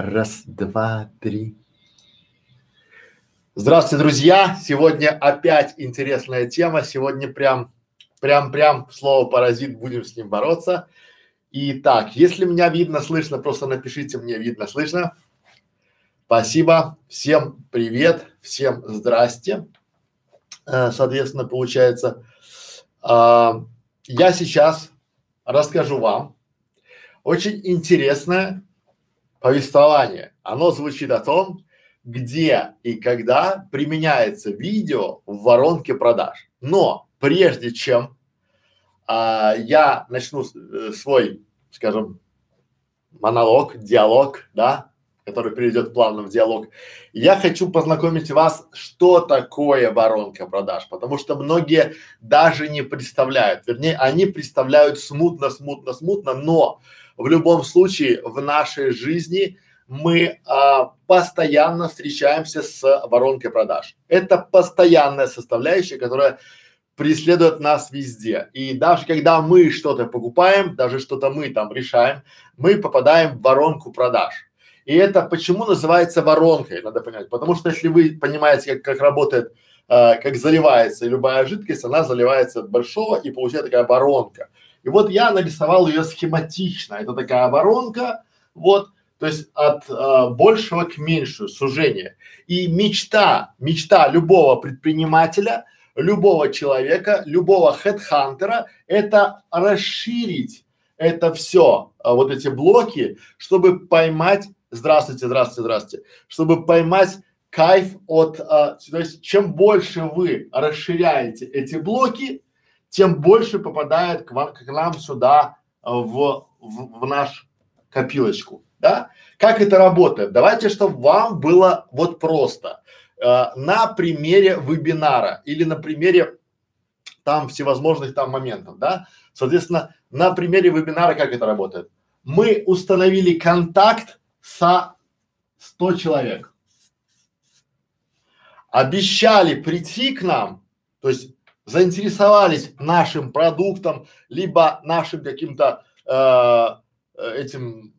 Раз, два, три. Здравствуйте, друзья! Сегодня опять интересная тема. Сегодня прям, прям, прям слово паразит, будем с ним бороться. Итак, если меня видно, слышно, просто напишите мне видно, слышно. Спасибо. Всем привет, всем здрасте. Э, соответственно, получается, э, я сейчас расскажу вам очень интересное повествование. Оно звучит о том, где и когда применяется видео в воронке продаж. Но прежде чем а, я начну э, свой, скажем, монолог, диалог, да, который перейдет плавно в диалог, я хочу познакомить вас, что такое воронка продаж, потому что многие даже не представляют, вернее, они представляют смутно, смутно, смутно, но в любом случае в нашей жизни мы а, постоянно встречаемся с воронкой продаж. Это постоянная составляющая, которая преследует нас везде. И даже когда мы что-то покупаем, даже что-то мы там решаем, мы попадаем в воронку продаж. И это почему называется воронкой, надо понять. Потому что если вы понимаете, как, как работает, э, как заливается любая жидкость, она заливается от большого и получается такая воронка. И вот я нарисовал ее схематично. Это такая воронка, вот, то есть от э, большего к меньшему сужение. И мечта, мечта любого предпринимателя, любого человека, любого хедхантера – это расширить это все, а, вот эти блоки, чтобы поймать Здравствуйте, здравствуйте, здравствуйте. Чтобы поймать кайф от, а, то есть чем больше вы расширяете эти блоки, тем больше попадает к вам, к нам сюда а, в, в, в наш копилочку, да? Как это работает? Давайте, чтобы вам было вот просто. Э, на примере вебинара или на примере там всевозможных там моментов, да? Соответственно, на примере вебинара как это работает? Мы установили контакт со 100 человек. Обещали прийти к нам, то есть заинтересовались нашим продуктом, либо нашим каким-то э, этим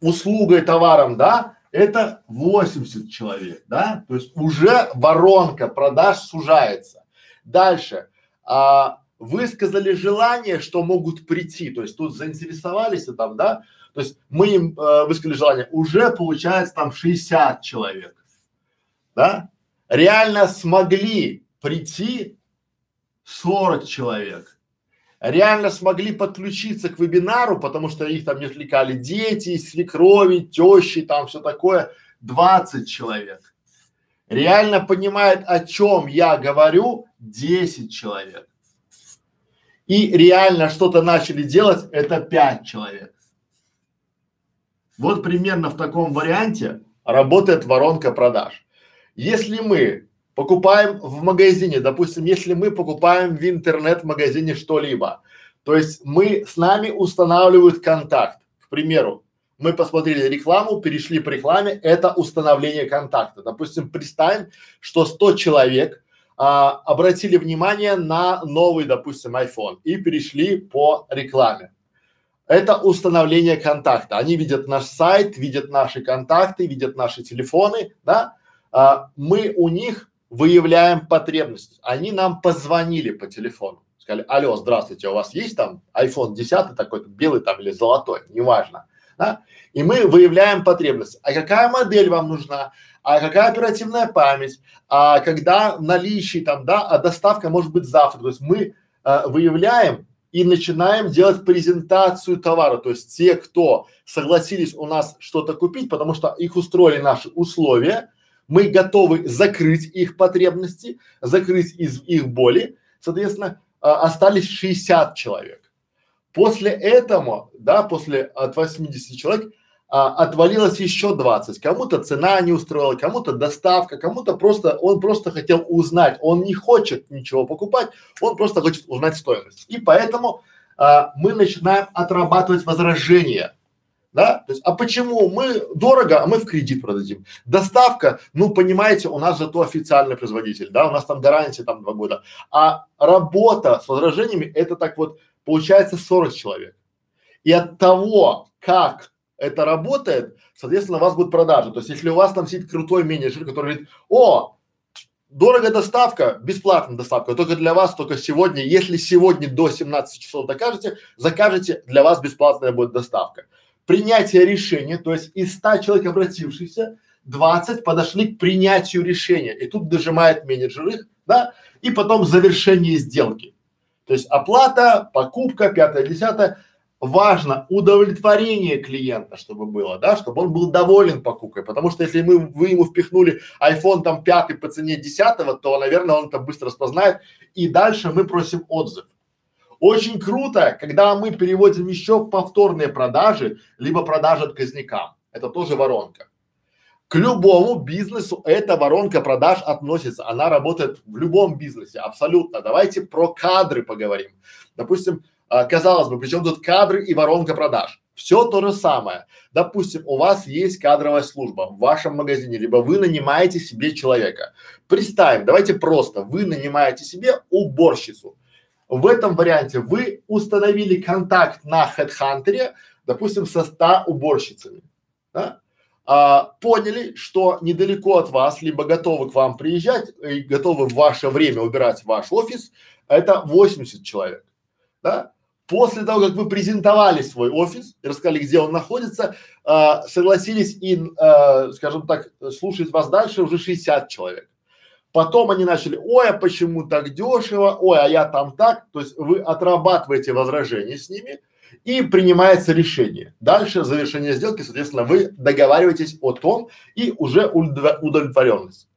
услугой, товаром, да, это 80 человек, да, то есть уже воронка продаж сужается. Дальше, а, высказали желание, что могут прийти, то есть тут заинтересовались там, да, то есть мы им э, высказали желание, уже получается там 60 человек, да, реально смогли прийти 40 человек, реально смогли подключиться к вебинару, потому что их там не отвлекали дети, свекрови, тещи, там все такое, 20 человек. Реально понимает, о чем я говорю, 10 человек. И реально что-то начали делать, это 5 человек. Вот примерно в таком варианте работает воронка продаж. Если мы покупаем в магазине, допустим, если мы покупаем в интернет-магазине что-либо, то есть мы с нами устанавливают контакт. К примеру, мы посмотрели рекламу, перешли по рекламе, это установление контакта. Допустим, представим, что 100 человек а, обратили внимание на новый, допустим, iPhone и перешли по рекламе это установление контакта. Они видят наш сайт, видят наши контакты, видят наши телефоны, да. А, мы у них выявляем потребность. Они нам позвонили по телефону, сказали, алло, здравствуйте, у вас есть там iPhone 10 такой белый там или золотой, неважно, да? И мы выявляем потребность. А какая модель вам нужна? А какая оперативная память? А когда наличие там, да, а доставка может быть завтра. То есть мы а, выявляем и начинаем делать презентацию товара. То есть те, кто согласились у нас что-то купить, потому что их устроили наши условия, мы готовы закрыть их потребности, закрыть из их боли. Соответственно, а, остались 60 человек. После этого, да, после от 80 человек а, отвалилось еще 20. Кому-то цена не устроила, кому-то доставка, кому-то просто, он просто хотел узнать, он не хочет ничего покупать, он просто хочет узнать стоимость. И поэтому а, мы начинаем отрабатывать возражения. Да? То есть, а почему мы дорого, а мы в кредит продадим? Доставка, ну понимаете, у нас зато официальный производитель, да, у нас там гарантия там два года. А работа с возражениями это так вот получается 40 человек. И от того, как это работает, соответственно, у вас будет продажа. То есть, если у вас там сидит крутой менеджер, который говорит, о, дорого доставка, бесплатная доставка, только для вас, только сегодня, если сегодня до 17 часов докажете, закажете, для вас бесплатная будет доставка. Принятие решения, то есть из 100 человек обратившихся, 20 подошли к принятию решения, и тут дожимает менеджер их, да, и потом завершение сделки. То есть оплата, покупка, пятое, десятое, важно удовлетворение клиента, чтобы было, да, чтобы он был доволен покупкой, потому что если мы, вы ему впихнули iPhone там пятый по цене десятого, то, наверное, он там быстро распознает, и дальше мы просим отзыв. Очень круто, когда мы переводим еще повторные продажи, либо продажи отказникам. Это тоже воронка. К любому бизнесу эта воронка продаж относится. Она работает в любом бизнесе, абсолютно. Давайте про кадры поговорим. Допустим, а, казалось бы, причем тут кадры и воронка продаж. Все то же самое. Допустим, у вас есть кадровая служба в вашем магазине, либо вы нанимаете себе человека. Представим, давайте просто, вы нанимаете себе уборщицу. В этом варианте вы установили контакт на HeadHunter, допустим, со 100 уборщицами. Да? А, поняли, что недалеко от вас, либо готовы к вам приезжать и готовы в ваше время убирать ваш офис, это 80 человек. Да? После того, как вы презентовали свой офис и рассказали, где он находится, э, согласились и, э, скажем так, слушать вас дальше уже 60 человек. Потом они начали, ой, а почему так дешево, ой, а я там так. То есть вы отрабатываете возражения с ними и принимается решение. Дальше завершение сделки, соответственно, вы договариваетесь о том и уже удовлетворенность.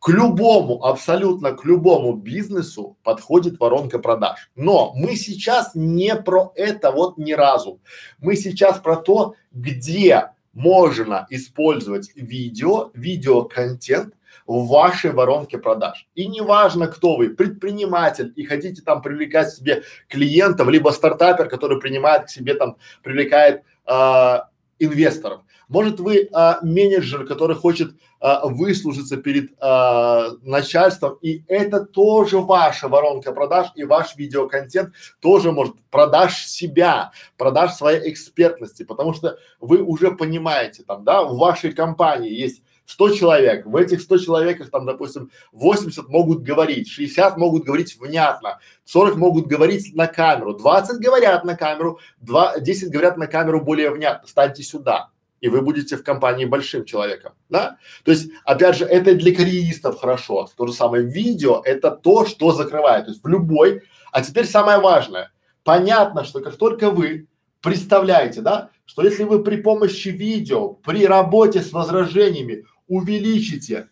К любому, абсолютно к любому бизнесу подходит воронка продаж. Но мы сейчас не про это вот ни разу. Мы сейчас про то, где можно использовать видео, видеоконтент в вашей воронке продаж. И неважно, кто вы, предприниматель и хотите там привлекать себе клиентов, либо стартапер, который принимает к себе там, привлекает э, инвесторов. Может вы а, менеджер, который хочет а, выслужиться перед а, начальством, и это тоже ваша воронка продаж и ваш видеоконтент тоже может продаж себя, продаж своей экспертности, потому что вы уже понимаете там, да, в вашей компании есть 100 человек, в этих 100 человеках там, допустим, 80 могут говорить, 60 могут говорить внятно, 40 могут говорить на камеру, 20 говорят на камеру, 2, 10 говорят на камеру более внятно, станьте сюда и вы будете в компании большим человеком, да? То есть, опять же, это для карьеристов хорошо. То же самое видео – это то, что закрывает. То есть в любой. А теперь самое важное. Понятно, что как только вы представляете, да, что если вы при помощи видео, при работе с возражениями увеличите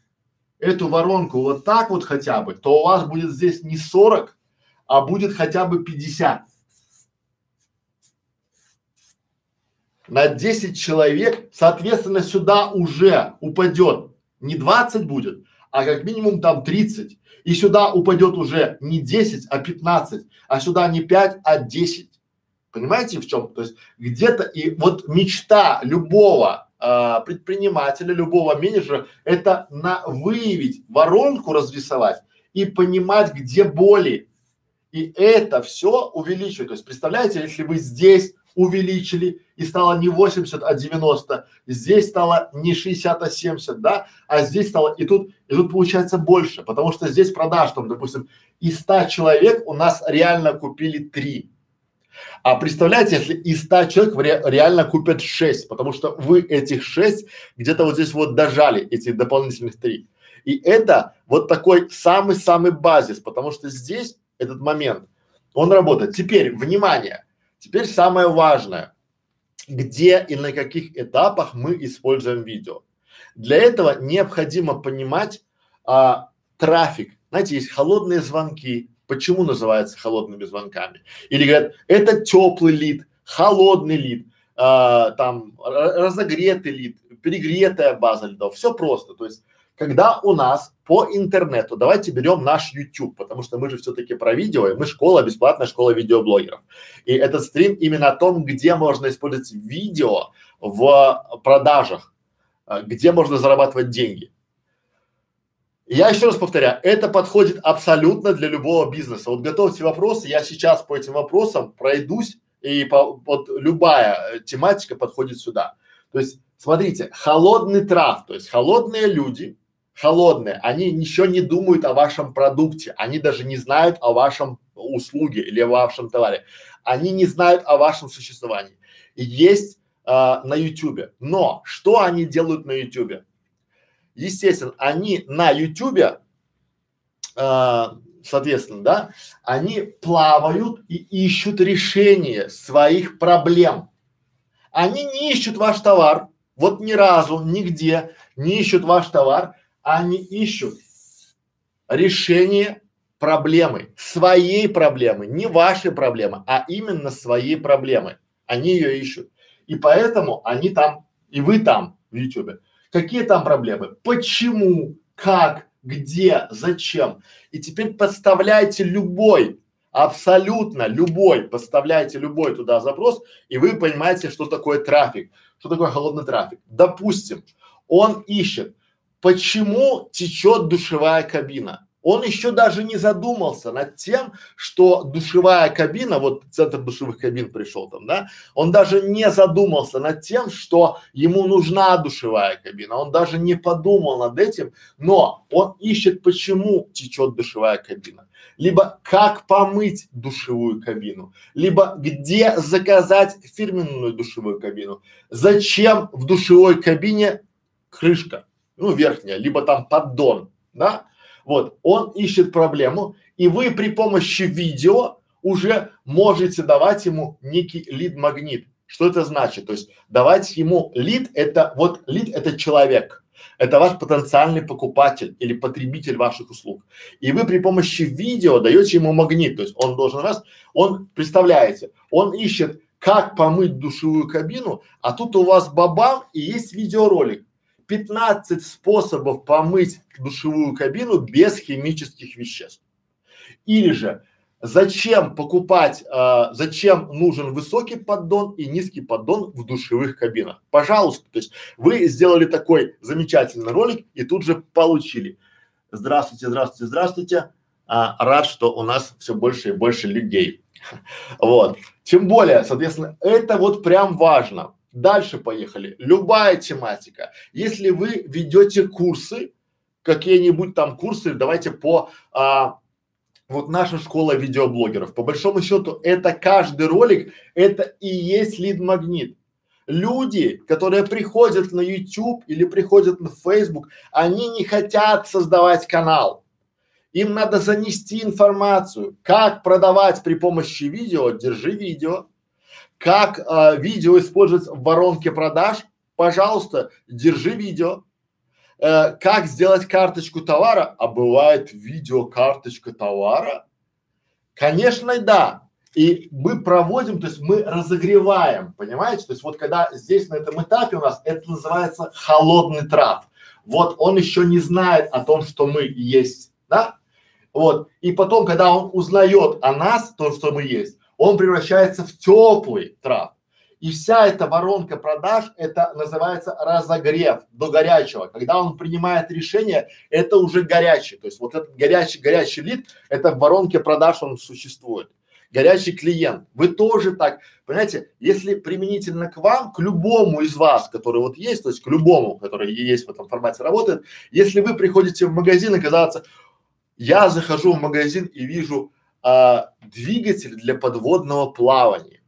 эту воронку вот так вот хотя бы, то у вас будет здесь не 40, а будет хотя бы 50. на 10 человек, соответственно, сюда уже упадет не 20 будет, а как минимум там 30. И сюда упадет уже не 10, а 15, а сюда не 5, а 10. Понимаете в чем? То есть где-то и вот мечта любого э, предпринимателя, любого менеджера это на выявить воронку, разрисовать и понимать, где боли. И это все увеличивает. То есть представляете, если вы здесь увеличили и стало не 80, а 90, здесь стало не 60, а 70, да, а здесь стало, и тут, и тут получается больше, потому что здесь продаж, там, допустим, из 100 человек у нас реально купили 3. А представляете, если из 100 человек ре, реально купят 6, потому что вы этих 6 где-то вот здесь вот дожали, эти дополнительных 3. И это вот такой самый-самый базис, потому что здесь этот момент, он работает. Теперь, внимание, Теперь самое важное, где и на каких этапах мы используем видео. Для этого необходимо понимать а, трафик. Знаете, есть холодные звонки. Почему называются холодными звонками? Или говорят, это теплый лид, холодный лид, а, там разогретый лид, перегретая база льдов. Все просто. То есть когда у нас по интернету, давайте берем наш YouTube, потому что мы же все-таки про видео, и мы школа, бесплатная школа видеоблогеров. И этот стрим именно о том, где можно использовать видео в продажах, а, где можно зарабатывать деньги. Я еще раз повторяю, это подходит абсолютно для любого бизнеса. Вот готовьте вопросы, я сейчас по этим вопросам пройдусь, и по, вот любая тематика подходит сюда. То есть, смотрите, холодный трав, то есть холодные люди, холодные, они еще не думают о вашем продукте, они даже не знают о вашем услуге или о вашем товаре, они не знают о вашем существовании. Есть а, на ютубе. Но что они делают на ютубе? Естественно, они на ютубе а, соответственно, да, они плавают и ищут решение своих проблем. Они не ищут ваш товар, вот ни разу, нигде не ищут ваш товар, они ищут решение проблемы, своей проблемы, не вашей проблемы, а именно своей проблемы. Они ее ищут. И поэтому они там, и вы там в YouTube. Какие там проблемы? Почему? Как? где, зачем. И теперь подставляйте любой, абсолютно любой, подставляйте любой туда запрос, и вы понимаете, что такое трафик, что такое холодный трафик. Допустим, он ищет, почему течет душевая кабина он еще даже не задумался над тем, что душевая кабина, вот центр душевых кабин пришел там, да, он даже не задумался над тем, что ему нужна душевая кабина, он даже не подумал над этим, но он ищет, почему течет душевая кабина, либо как помыть душевую кабину, либо где заказать фирменную душевую кабину, зачем в душевой кабине крышка, ну верхняя, либо там поддон, да, вот, он ищет проблему, и вы при помощи видео уже можете давать ему некий лид-магнит. Что это значит? То есть давать ему лид, это вот лид это человек, это ваш потенциальный покупатель или потребитель ваших услуг. И вы при помощи видео даете ему магнит, то есть он должен раз, он, представляете, он ищет, как помыть душевую кабину, а тут у вас бабам и есть видеоролик. 15 способов помыть душевую кабину без химических веществ. Или же зачем покупать, э, зачем нужен высокий поддон и низкий поддон в душевых кабинах. Пожалуйста, то есть вы сделали такой замечательный ролик и тут же получили. Здравствуйте, здравствуйте, здравствуйте. А, рад, что у нас все больше и больше людей. Вот. Тем более, соответственно, это вот прям важно. Дальше поехали. Любая тематика. Если вы ведете курсы, какие-нибудь там курсы, давайте по а, вот наша школа видеоблогеров. По большому счету, это каждый ролик, это и есть лид-магнит. Люди, которые приходят на YouTube или приходят на Facebook, они не хотят создавать канал. Им надо занести информацию, как продавать при помощи видео, держи видео, как а, видео использовать в воронке продаж? Пожалуйста, держи видео. Э, как сделать карточку товара? А бывает видео карточка товара? Конечно, да. И мы проводим, то есть мы разогреваем, понимаете? То есть вот когда здесь на этом этапе у нас это называется холодный трав. Вот он еще не знает о том, что мы есть, да? Вот. И потом, когда он узнает о нас, то, что мы есть, он превращается в теплый трав. И вся эта воронка продаж, это называется разогрев до горячего. Когда он принимает решение, это уже горячий. То есть вот этот горячий, горячий лид, это в воронке продаж он существует. Горячий клиент. Вы тоже так, понимаете, если применительно к вам, к любому из вас, который вот есть, то есть к любому, который есть в этом формате работает, если вы приходите в магазин и казаться, я захожу в магазин и вижу а, двигатель для подводного плавания.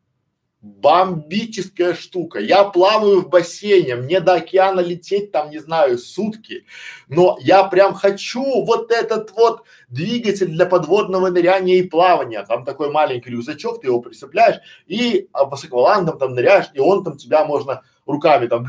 Бомбическая штука. Я плаваю в бассейне, мне до океана лететь там, не знаю, сутки, но я прям хочу вот этот вот двигатель для подводного ныряния и плавания. Там такой маленький рюкзачок, ты его прицепляешь и а, по аквалангом там ныряешь, и он там тебя можно руками там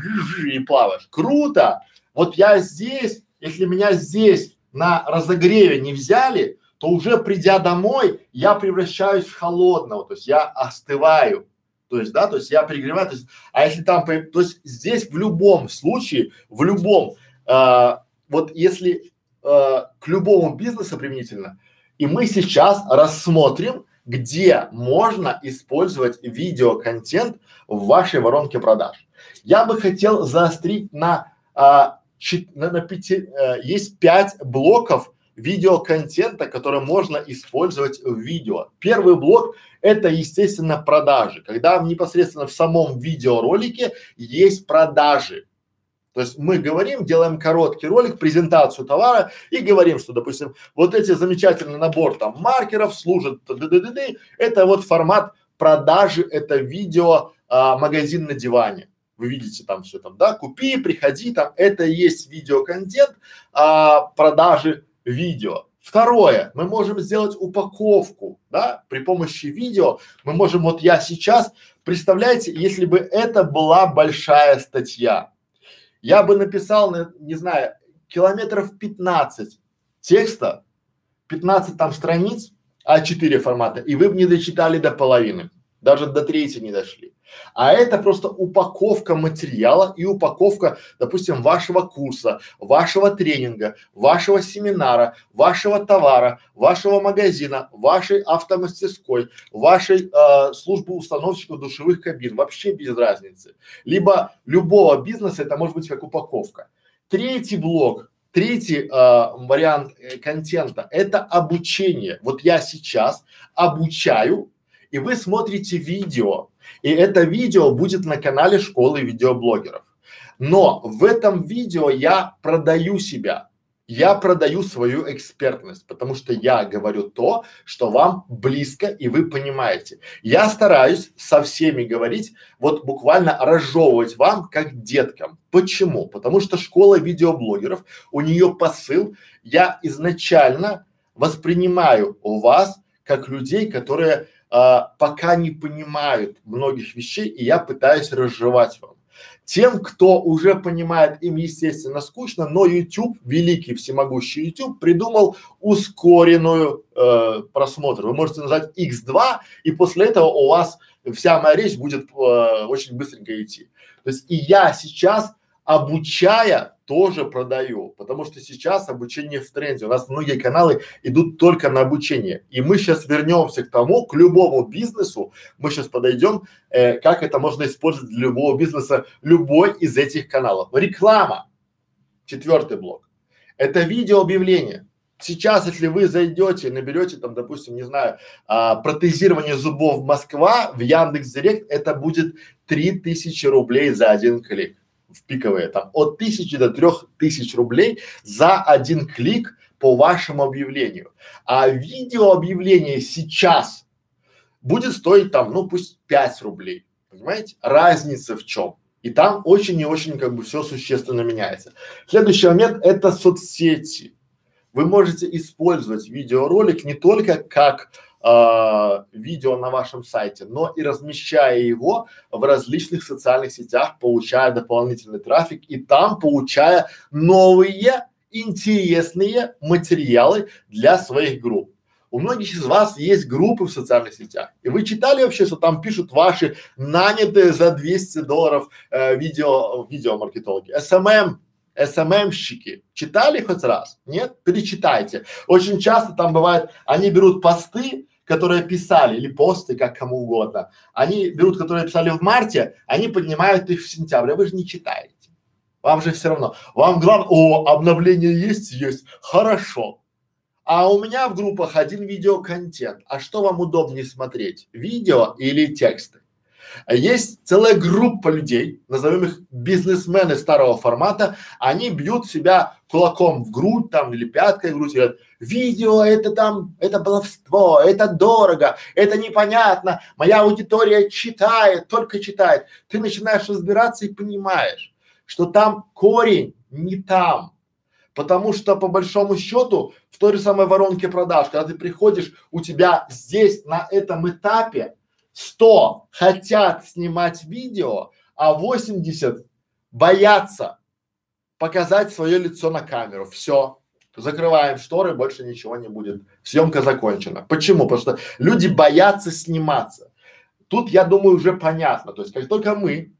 и плаваешь. Круто! Вот я здесь, если меня здесь на разогреве не взяли, то уже придя домой, я превращаюсь в холодного, то есть я остываю. То есть, да, то есть я перегреваю, то есть, а если там, то есть здесь в любом случае, в любом, э, вот если э, к любому бизнесу применительно, и мы сейчас рассмотрим, где можно использовать видеоконтент в вашей воронке продаж. Я бы хотел заострить на, а, чет, на, на пяти, э, есть пять блоков видеоконтента, который можно использовать в видео. Первый блок – это, естественно, продажи. Когда непосредственно в самом видеоролике есть продажи. То есть мы говорим, делаем короткий ролик, презентацию товара и говорим, что, допустим, вот эти замечательный набор там маркеров -д, это вот формат продажи, это видео, а, магазин на диване. Вы видите там все там, да, купи, приходи, там, это и есть видеоконтент, а, продажи видео. Второе, мы можем сделать упаковку, да, при помощи видео. Мы можем, вот я сейчас, представляете, если бы это была большая статья, я бы написал, не знаю, километров 15 текста, 15 там страниц, А4 формата, и вы бы не дочитали до половины, даже до третьей не дошли. А это просто упаковка материала и упаковка, допустим, вашего курса, вашего тренинга, вашего семинара, вашего товара, вашего магазина, вашей автомастерской, вашей э, службы установщиков душевых кабин, вообще без разницы. Либо любого бизнеса это может быть как упаковка. Третий блок Третий э, вариант э, контента – это обучение. Вот я сейчас обучаю, и вы смотрите видео, и это видео будет на канале школы видеоблогеров. Но в этом видео я продаю себя. Я продаю свою экспертность, потому что я говорю то, что вам близко и вы понимаете. Я стараюсь со всеми говорить, вот буквально разжевывать вам как деткам. Почему? Потому что школа видеоблогеров, у нее посыл, я изначально воспринимаю у вас как людей, которые а, пока не понимают многих вещей, и я пытаюсь разжевать вам. Тем, кто уже понимает, им естественно скучно, но YouTube, великий всемогущий YouTube, придумал ускоренную э, просмотр. Вы можете нажать X2, и после этого у вас вся моя речь будет э, очень быстренько идти. То есть и я сейчас обучая тоже продаю, потому что сейчас обучение в тренде. У нас многие каналы идут только на обучение. И мы сейчас вернемся к тому, к любому бизнесу, мы сейчас подойдем, э, как это можно использовать для любого бизнеса, любой из этих каналов. Реклама. Четвертый блок. Это видеообъявление. Сейчас, если вы зайдете, наберете там, допустим, не знаю, а, протезирование зубов Москва в Яндекс Директ, это будет 3000 рублей за один клик в пиковые, там от тысячи до трех тысяч рублей за один клик по вашему объявлению. А видео объявление сейчас будет стоить там, ну пусть 5 рублей. Понимаете? Разница в чем? И там очень и очень как бы все существенно меняется. Следующий момент это соцсети. Вы можете использовать видеоролик не только как э, видео на вашем сайте, но и размещая его в различных социальных сетях, получая дополнительный трафик и там получая новые интересные материалы для своих групп. У многих из вас есть группы в социальных сетях. И вы читали вообще, что там пишут ваши нанятые за 200 долларов э, видео, видеомаркетологи, SMM СММщики читали хоть раз? Нет? Перечитайте. Очень часто там бывает, они берут посты, которые писали, или посты, как кому угодно, они берут, которые писали в марте, они поднимают их в сентябре, вы же не читаете. Вам же все равно. Вам главное, о, обновление есть? Есть. Хорошо. А у меня в группах один видеоконтент. А что вам удобнее смотреть? Видео или тексты? Есть целая группа людей, назовем их бизнесмены старого формата, они бьют себя кулаком в грудь там или пяткой в грудь и говорят, видео это там, это баловство, это дорого, это непонятно, моя аудитория читает, только читает. Ты начинаешь разбираться и понимаешь, что там корень не там. Потому что по большому счету в той же самой воронке продаж, когда ты приходишь, у тебя здесь на этом этапе 100 хотят снимать видео, а 80 боятся показать свое лицо на камеру. Все. Закрываем шторы, больше ничего не будет. Съемка закончена. Почему? Потому что люди боятся сниматься. Тут, я думаю, уже понятно. То есть, как только мы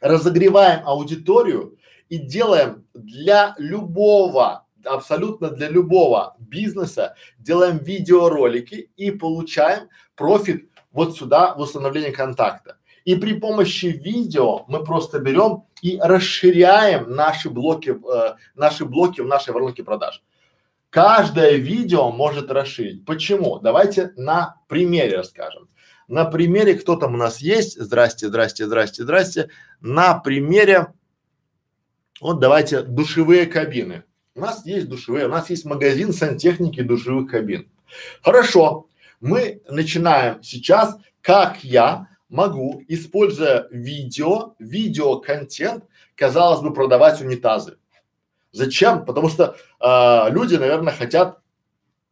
разогреваем аудиторию и делаем для любого абсолютно для любого бизнеса делаем видеоролики и получаем профит вот сюда в установление контакта. И при помощи видео мы просто берем и расширяем наши блоки, э, наши блоки в нашей воронке продаж. Каждое видео может расширить. Почему? Давайте на примере расскажем. На примере, кто там у нас есть? Здрасте, здрасте, здрасте, здрасте. На примере, вот давайте душевые кабины. У нас есть душевые, у нас есть магазин сантехники душевых кабин. Хорошо, мы начинаем сейчас, как я могу, используя видео, видеоконтент, казалось бы, продавать унитазы. Зачем? Потому что э, люди, наверное, хотят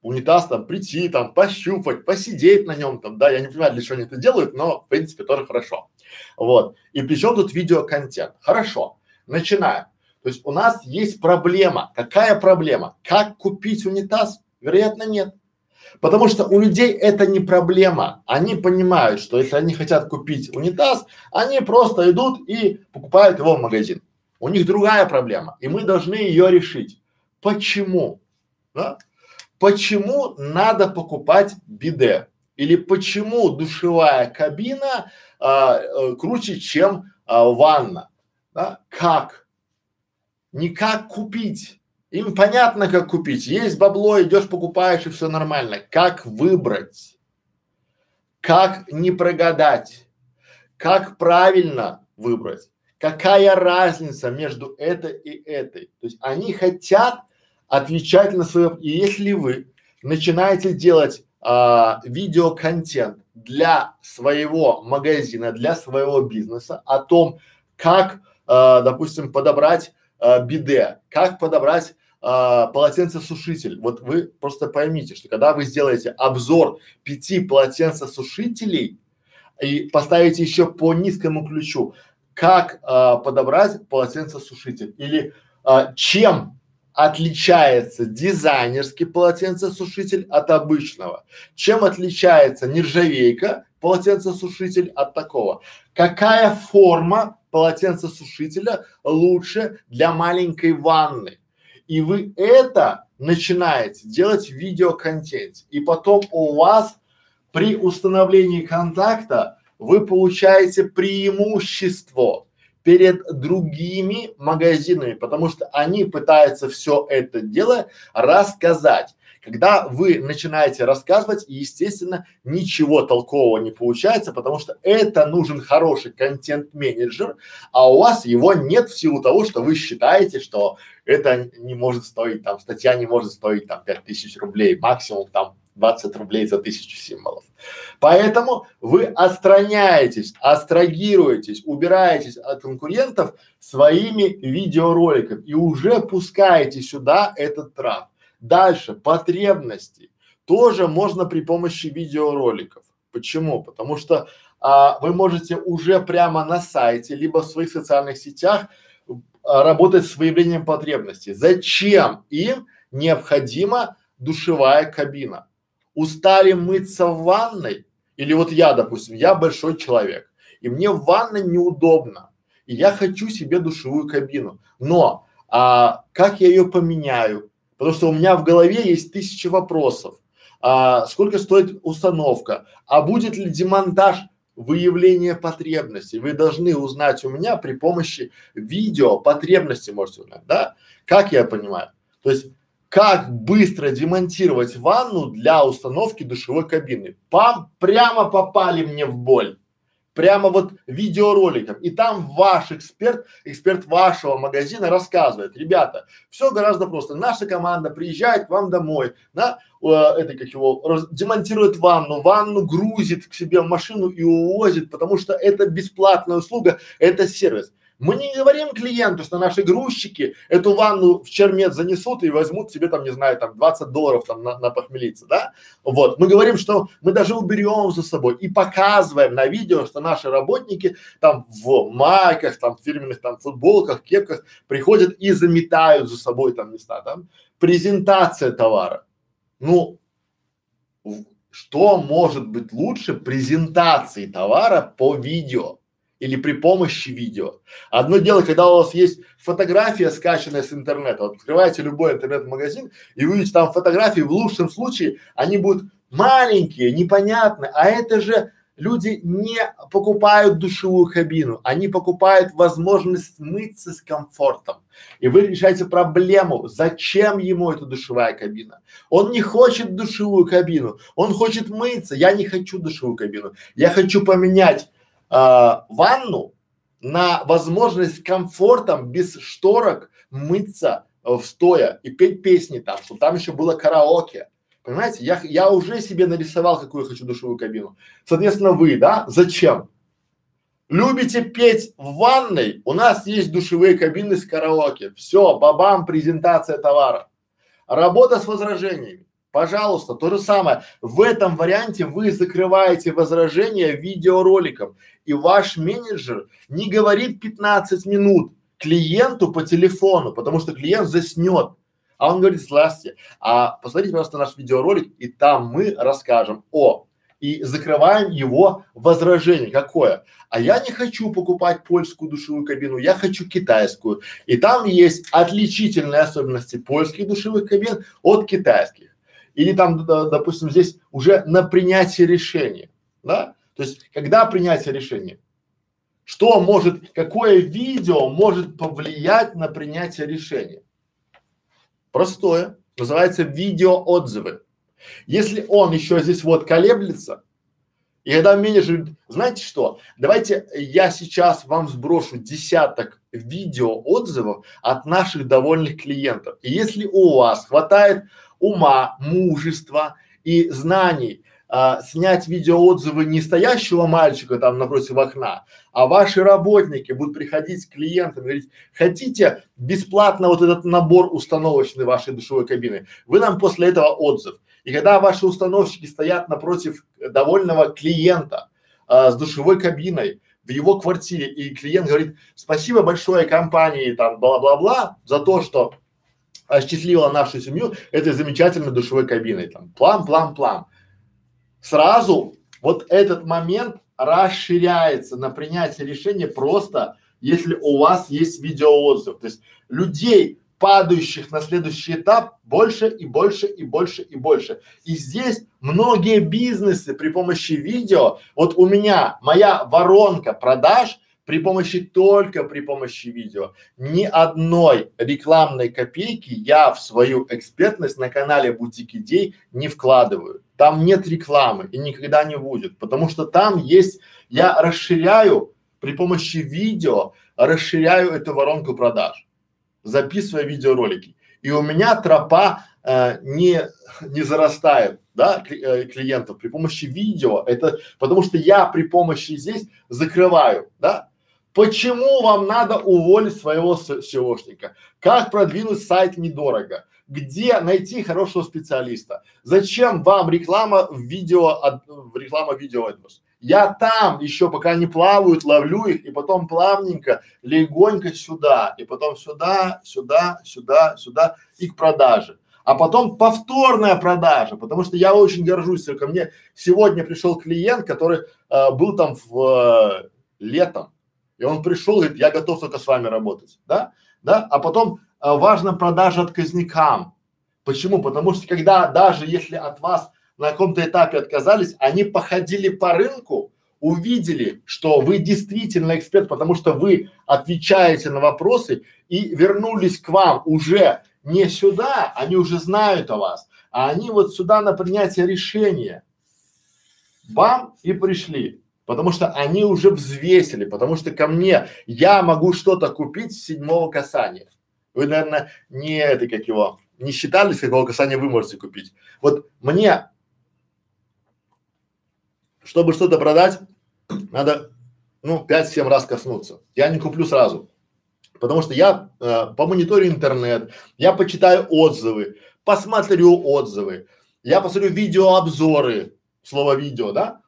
унитаз там прийти, там пощупать, посидеть на нем там, да, я не понимаю, для чего они это делают, но в принципе тоже хорошо. Вот. И причем тут видеоконтент? Хорошо. Начинаем. То есть у нас есть проблема. Какая проблема? Как купить унитаз? Вероятно, нет. Потому что у людей это не проблема. Они понимают, что если они хотят купить унитаз, они просто идут и покупают его в магазин. У них другая проблема, и мы должны ее решить. Почему? Да? Почему надо покупать биде? Или почему душевая кабина а, а, круче, чем а, ванна? Да? Как? Не как купить. Им понятно, как купить. Есть бабло, идешь, покупаешь, и все нормально. Как выбрать? Как не прогадать? Как правильно выбрать? Какая разница между этой и этой? То есть они хотят отвечать на свои… И если вы начинаете делать а, видеоконтент для своего магазина, для своего бизнеса о том, как, а, допустим, подобрать а, биде, как подобрать а, полотенцесушитель. Вот вы просто поймите, что когда вы сделаете обзор пяти полотенцесушителей и поставите еще по низкому ключу, как а, подобрать полотенцесушитель или а, чем отличается дизайнерский полотенцесушитель от обычного? Чем отличается нержавейка полотенцесушитель от такого? Какая форма полотенцесушителя лучше для маленькой ванны? И вы это начинаете делать в видеоконтенте. И потом у вас при установлении контакта вы получаете преимущество перед другими магазинами, потому что они пытаются все это дело рассказать. Когда вы начинаете рассказывать, естественно, ничего толкового не получается, потому что это нужен хороший контент-менеджер, а у вас его нет в силу того, что вы считаете, что это не может стоить, там, статья не может стоить там пять тысяч рублей, максимум там 20 рублей за тысячу символов. Поэтому вы отстраняетесь, астрагируетесь, убираетесь от конкурентов своими видеороликами и уже пускаете сюда этот трафик. Дальше, потребности. Тоже можно при помощи видеороликов. Почему? Потому что а, вы можете уже прямо на сайте, либо в своих социальных сетях а, работать с выявлением потребностей. Зачем им необходима душевая кабина? Устали мыться в ванной? Или вот я, допустим, я большой человек, и мне в ванной неудобно, и я хочу себе душевую кабину. Но а, как я ее поменяю? Потому что у меня в голове есть тысячи вопросов. А, сколько стоит установка? А будет ли демонтаж выявления потребностей? Вы должны узнать у меня при помощи видео потребности можете узнать, да? Как я понимаю? То есть как быстро демонтировать ванну для установки душевой кабины. Пам, прямо попали мне в боль прямо вот видеороликом. И там ваш эксперт, эксперт вашего магазина рассказывает, ребята, все гораздо просто. Наша команда приезжает к вам домой, да, э, это как его, раз, демонтирует ванну, ванну грузит к себе в машину и увозит, потому что это бесплатная услуга, это сервис. Мы не говорим клиенту, что наши грузчики эту ванну в чермет занесут и возьмут себе там, не знаю, там 20 долларов там на, на похмелиться, да? Вот. Мы говорим, что мы даже уберем за собой и показываем на видео, что наши работники там в майках, там фирменных там футболках, кепках приходят и заметают за собой там места, там. Презентация товара. Ну, что может быть лучше презентации товара по видео? Или при помощи видео. Одно дело, когда у вас есть фотография, скачанная с интернета. Вот открываете любой интернет-магазин и вы видите там фотографии, в лучшем случае они будут маленькие, непонятные, а это же люди не покупают душевую кабину, они покупают возможность мыться с комфортом. И вы решаете проблему, зачем ему эта душевая кабина. Он не хочет душевую кабину, он хочет мыться. Я не хочу душевую кабину. Я хочу поменять ванну на возможность комфортом, без шторок мыться э, в стоя и петь песни там, чтобы там еще было караоке. Понимаете, я, я уже себе нарисовал, какую я хочу душевую кабину. Соответственно, вы, да, зачем? Любите петь в ванной? У нас есть душевые кабины с караоке. Все, бабам, презентация товара. Работа с возражениями. Пожалуйста, то же самое. В этом варианте вы закрываете возражения видеороликом. И ваш менеджер не говорит 15 минут клиенту по телефону, потому что клиент заснет. А он говорит, здравствуйте, а посмотрите, пожалуйста, наш видеоролик, и там мы расскажем о и закрываем его возражение. Какое? А я не хочу покупать польскую душевую кабину, я хочу китайскую. И там есть отличительные особенности польских душевых кабин от китайских. Или там, допустим, здесь уже на принятие решения, да? То есть, когда принятие решения? Что может, какое видео может повлиять на принятие решения? Простое. Называется видеоотзывы. Если он еще здесь вот колеблется, и когда менеджер говорит, знаете что, давайте я сейчас вам сброшу десяток видеоотзывов от наших довольных клиентов. И если у вас хватает ума, мужества и знаний а, снять видеоотзывы не стоящего мальчика там напротив окна, а ваши работники будут приходить к клиентам и говорить, хотите бесплатно вот этот набор установочный вашей душевой кабины, вы нам после этого отзыв. И когда ваши установщики стоят напротив довольного клиента а, с душевой кабиной в его квартире, и клиент говорит, спасибо большое компании там бла-бла-бла за то, что осчастливила нашу семью этой замечательной душевой кабиной, там, плам, плам, плам сразу вот этот момент расширяется на принятие решения просто, если у вас есть видеоотзыв. То есть людей, падающих на следующий этап, больше и больше и больше и больше. И здесь многие бизнесы при помощи видео, вот у меня моя воронка продаж при помощи только при помощи видео. Ни одной рекламной копейки я в свою экспертность на канале Бутик Идей не вкладываю. Там нет рекламы и никогда не будет, потому что там есть, я расширяю при помощи видео, расширяю эту воронку продаж, записывая видеоролики. И у меня тропа э, не, не зарастает, да, э, клиентов при помощи видео. Это потому что я при помощи здесь закрываю, да. Почему вам надо уволить своего SEOшника? Как продвинуть сайт недорого? где найти хорошего специалиста. Зачем вам реклама в видео, реклама видео AdWords? Я там еще пока они плавают, ловлю их и потом плавненько, легонько сюда, и потом сюда, сюда, сюда, сюда и к продаже. А потом повторная продажа, потому что я очень горжусь, ко мне сегодня пришел клиент, который э, был там в э, летом, и он пришел и говорит, я готов только с вами работать, да, да, а потом а, важна продажа отказникам. Почему? Потому что когда даже если от вас на каком-то этапе отказались, они походили по рынку, увидели, что вы действительно эксперт, потому что вы отвечаете на вопросы и вернулись к вам уже не сюда, они уже знают о вас, а они вот сюда на принятие решения. Бам и пришли. Потому что они уже взвесили, потому что ко мне я могу что-то купить с седьмого касания. Вы, наверное, не это как его, не считали, с какого касания вы можете купить. Вот мне, чтобы что-то продать, надо, ну, 5-7 раз коснуться. Я не куплю сразу. Потому что я э, помониторю интернет, я почитаю отзывы, посмотрю отзывы, я посмотрю видеообзоры, слово видео, да?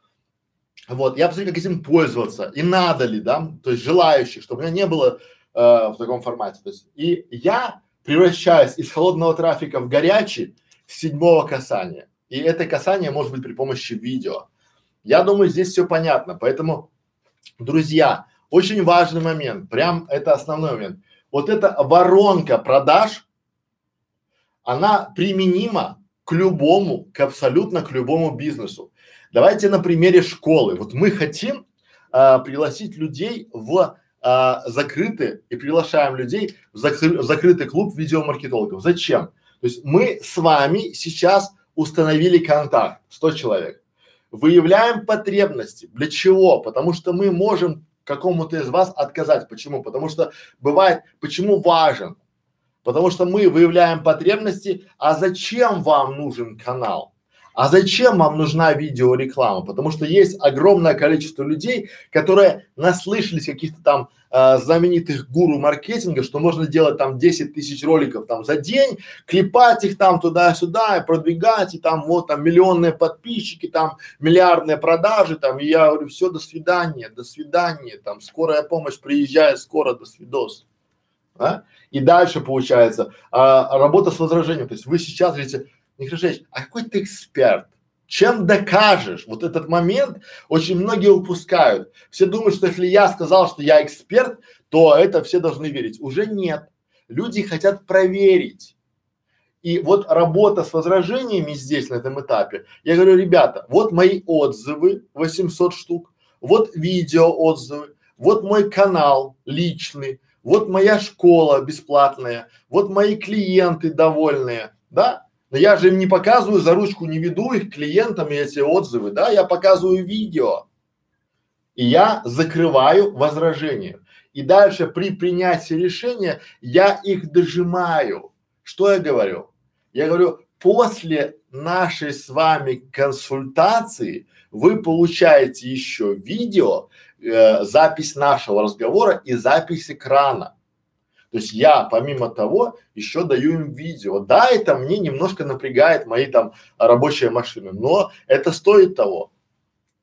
Вот, я посмотрю, как этим пользоваться и надо ли, да, то есть желающих, чтобы у меня не было э, в таком формате. То есть, и я превращаюсь из холодного трафика в горячий с седьмого касания. И это касание может быть при помощи видео. Я думаю, здесь все понятно. Поэтому, друзья, очень важный момент, прям это основной момент. Вот эта воронка продаж, она применима к любому, к абсолютно к любому бизнесу. Давайте на примере школы. Вот мы хотим а, пригласить людей в а, закрытый и приглашаем людей в, закры, в закрытый клуб видеомаркетологов. Зачем? То есть мы с вами сейчас установили контакт, 100 человек. Выявляем потребности. Для чего? Потому что мы можем какому-то из вас отказать. Почему? Потому что бывает, почему важен? Потому что мы выявляем потребности, а зачем вам нужен канал? А зачем вам нужна видеореклама? Потому что есть огромное количество людей, которые наслышались каких-то там э, знаменитых гуру маркетинга, что можно делать там 10 тысяч роликов там за день, клепать их там туда-сюда и продвигать, и там вот там миллионные подписчики, там миллиардные продажи, там, и я говорю, все, до свидания, до свидания, там, скорая помощь приезжает, скоро, до свидос. А? И дальше получается а, работа с возражением, то есть вы сейчас говорите, Михаил Алексеевич, а какой ты эксперт? Чем докажешь? Вот этот момент очень многие упускают. Все думают, что если я сказал, что я эксперт, то это все должны верить. Уже нет. Люди хотят проверить. И вот работа с возражениями здесь, на этом этапе, я говорю, ребята, вот мои отзывы, 800 штук, вот видео отзывы, вот мой канал личный, вот моя школа бесплатная, вот мои клиенты довольные, да? Но я же им не показываю за ручку, не веду их клиентам эти отзывы, да, я показываю видео. И я закрываю возражения. И дальше при принятии решения я их дожимаю. Что я говорю? Я говорю, после нашей с вами консультации вы получаете еще видео, э, запись нашего разговора и запись экрана. То есть я помимо того еще даю им видео. Да, это мне немножко напрягает мои там рабочие машины, но это стоит того.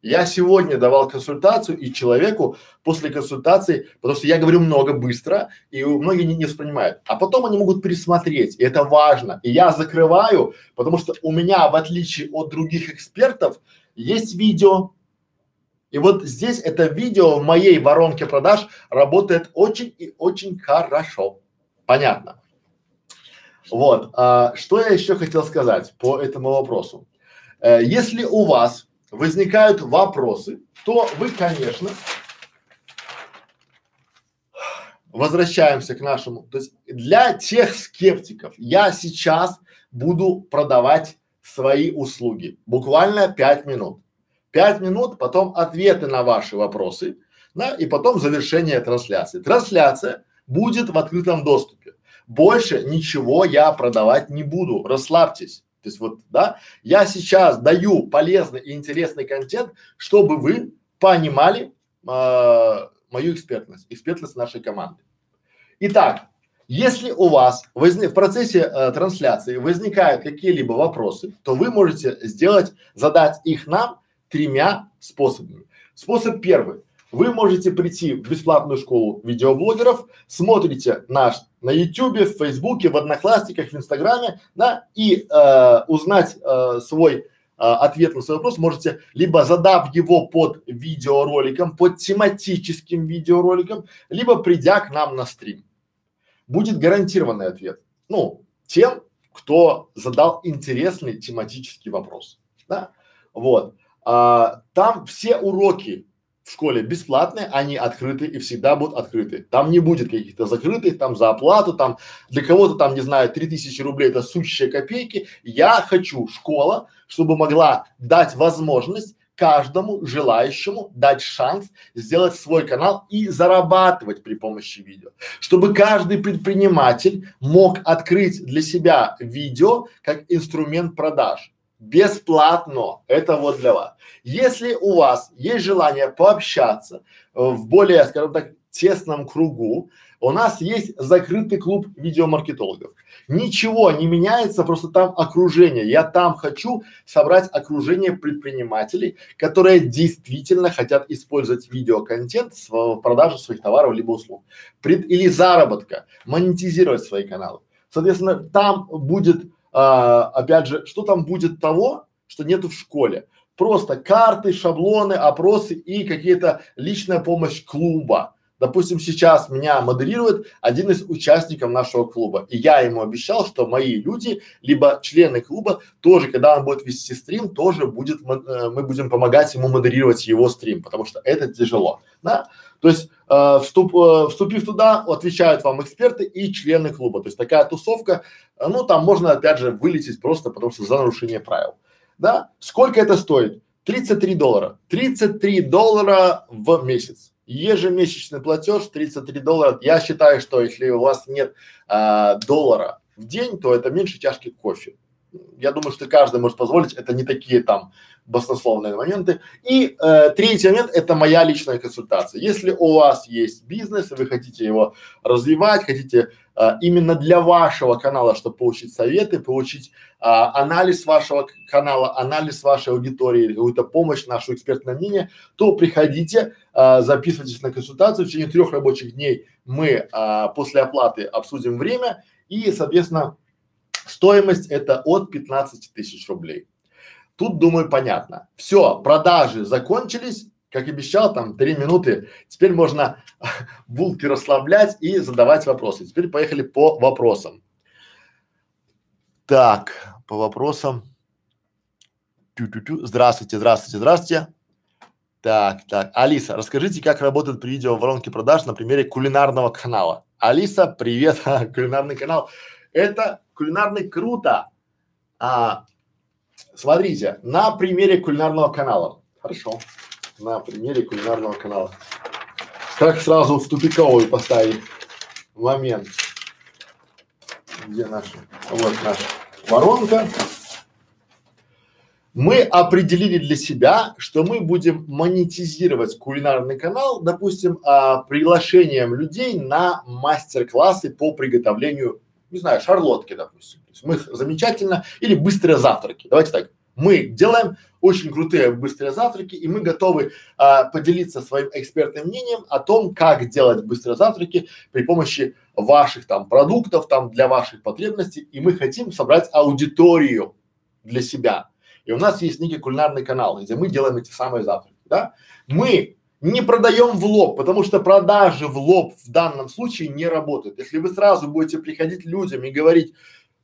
Я сегодня давал консультацию и человеку после консультации, потому что я говорю много быстро, и многие не, не воспринимают. А потом они могут пересмотреть, и это важно. И я закрываю, потому что у меня, в отличие от других экспертов, есть видео, и вот здесь это видео в моей воронке продаж работает очень и очень хорошо. Понятно. Вот, а, что я еще хотел сказать по этому вопросу. Э, если у вас возникают вопросы, то вы, конечно, возвращаемся к нашему. То есть для тех скептиков я сейчас буду продавать свои услуги. Буквально пять минут. Пять минут, потом ответы на ваши вопросы, да, и потом завершение трансляции. Трансляция будет в открытом доступе. Больше ничего я продавать не буду. Расслабьтесь. То есть вот, да, я сейчас даю полезный и интересный контент, чтобы вы понимали э, мою экспертность, экспертность нашей команды. Итак, если у вас возник, в процессе э, трансляции возникают какие-либо вопросы, то вы можете сделать, задать их нам тремя способами. Способ первый. Вы можете прийти в бесплатную школу видеоблогеров, смотрите наш на ютюбе, в фейсбуке, в одноклассниках, в инстаграме, да, и э, узнать э, свой э, ответ на свой вопрос можете либо задав его под видеороликом, под тематическим видеороликом, либо придя к нам на стрим. Будет гарантированный ответ. Ну, тем, кто задал интересный тематический вопрос, да, вот. А, там все уроки в школе бесплатные, они открыты и всегда будут открыты. Там не будет каких-то закрытых, там за оплату, там для кого-то там, не знаю, три тысячи рублей это сущие копейки. Я хочу школа, чтобы могла дать возможность каждому желающему дать шанс сделать свой канал и зарабатывать при помощи видео. Чтобы каждый предприниматель мог открыть для себя видео как инструмент продаж бесплатно. Это вот для вас. Если у вас есть желание пообщаться э, в более, скажем так, тесном кругу, у нас есть закрытый клуб видеомаркетологов. Ничего не меняется, просто там окружение. Я там хочу собрать окружение предпринимателей, которые действительно хотят использовать видеоконтент в продаже своих товаров либо услуг. Пред, или заработка, монетизировать свои каналы. Соответственно, там будет а, опять же, что там будет того, что нету в школе? Просто карты, шаблоны, опросы и какие-то личная помощь клуба. Допустим, сейчас меня модерирует один из участников нашего клуба, и я ему обещал, что мои люди, либо члены клуба, тоже, когда он будет вести стрим, тоже будет, э, мы будем помогать ему модерировать его стрим, потому что это тяжело, да. То есть э, вступ, э, вступив туда, отвечают вам эксперты и члены клуба. То есть такая тусовка, э, ну там можно опять же вылететь просто потому что за нарушение правил, да. Сколько это стоит? 33 доллара. 33 доллара в месяц ежемесячный платеж 33 доллара. Я считаю, что если у вас нет а, доллара в день, то это меньше чашки кофе. Я думаю, что каждый может позволить, это не такие там баснословные моменты. И э, третий момент – это моя личная консультация. Если у вас есть бизнес, вы хотите его развивать, хотите э, именно для вашего канала, чтобы получить советы, получить э, анализ вашего канала, анализ вашей аудитории, какую-то помощь, нашу экспертное мнение, то приходите, э, записывайтесь на консультацию. В течение трех рабочих дней мы э, после оплаты обсудим время и, соответственно, стоимость это от 15 тысяч рублей. Тут, думаю, понятно. Все, продажи закончились, как обещал, там три минуты. Теперь можно булки расслаблять и задавать вопросы. Теперь поехали по вопросам. Так, по вопросам. Тю-тю-тю. Здравствуйте, здравствуйте, здравствуйте. Так, так. Алиса, расскажите, как работает при видео воронке продаж на примере кулинарного канала. Алиса, привет, кулинарный канал. Это кулинарный круто. А, Смотрите, на примере кулинарного канала. Хорошо. На примере кулинарного канала. Как сразу в тупиковый поставить момент. Где наша? Вот наша воронка. Мы определили для себя, что мы будем монетизировать кулинарный канал, допустим, а, приглашением людей на мастер-классы по приготовлению не знаю, шарлотки, допустим. То есть мы замечательно, или быстрые завтраки. Давайте так. Мы делаем очень крутые быстрые завтраки, и мы готовы а, поделиться своим экспертным мнением о том, как делать быстрые завтраки при помощи ваших там продуктов, там для ваших потребностей, и мы хотим собрать аудиторию для себя. И у нас есть некий кулинарный канал, где мы делаем эти самые завтраки, да? Мы не продаем в лоб, потому что продажи в лоб в данном случае не работают. Если вы сразу будете приходить людям и говорить,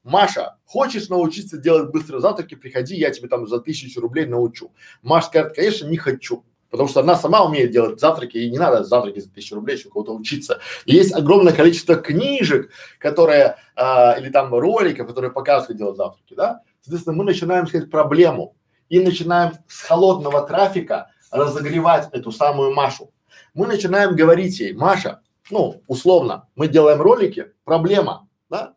Маша, хочешь научиться делать быстрые завтраки, приходи, я тебе там за тысячу рублей научу. Маша скажет, конечно, не хочу. Потому что она сама умеет делать завтраки, и не надо завтраки за тысячу рублей еще кого-то учиться. И есть огромное количество книжек, которые, а, или там роликов, которые показывают, как делать завтраки, да. Соответственно, мы начинаем искать проблему и начинаем с холодного трафика разогревать эту самую Машу. Мы начинаем говорить ей, Маша, ну, условно, мы делаем ролики, проблема, да?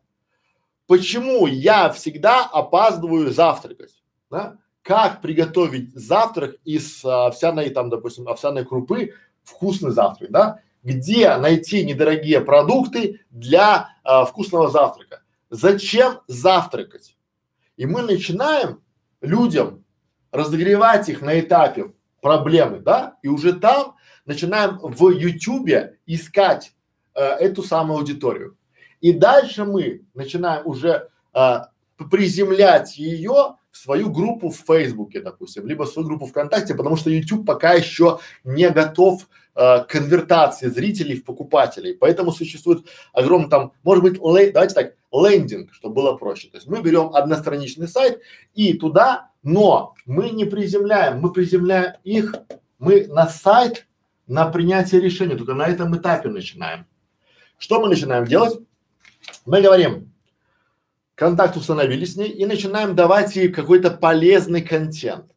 Почему я всегда опаздываю завтракать, да? Как приготовить завтрак из а, овсяной, там, допустим, овсяной крупы, вкусный завтрак, да? Где найти недорогие продукты для а, вкусного завтрака? Зачем завтракать? И мы начинаем людям разогревать их на этапе проблемы, да, и уже там начинаем в Ютубе искать э, эту самую аудиторию. И дальше мы начинаем уже э, приземлять ее в свою группу в Фейсбуке, допустим, либо в свою группу ВКонтакте, потому что YouTube пока еще не готов э, конвертации зрителей в покупателей. Поэтому существует огромный там, может быть, лей, давайте так, лендинг, чтобы было проще. То есть мы берем одностраничный сайт и туда но мы не приземляем, мы приземляем их, мы на сайт, на принятие решения, только на этом этапе начинаем. Что мы начинаем делать? Мы говорим, контакт установили с ней и начинаем давать ей какой-то полезный контент.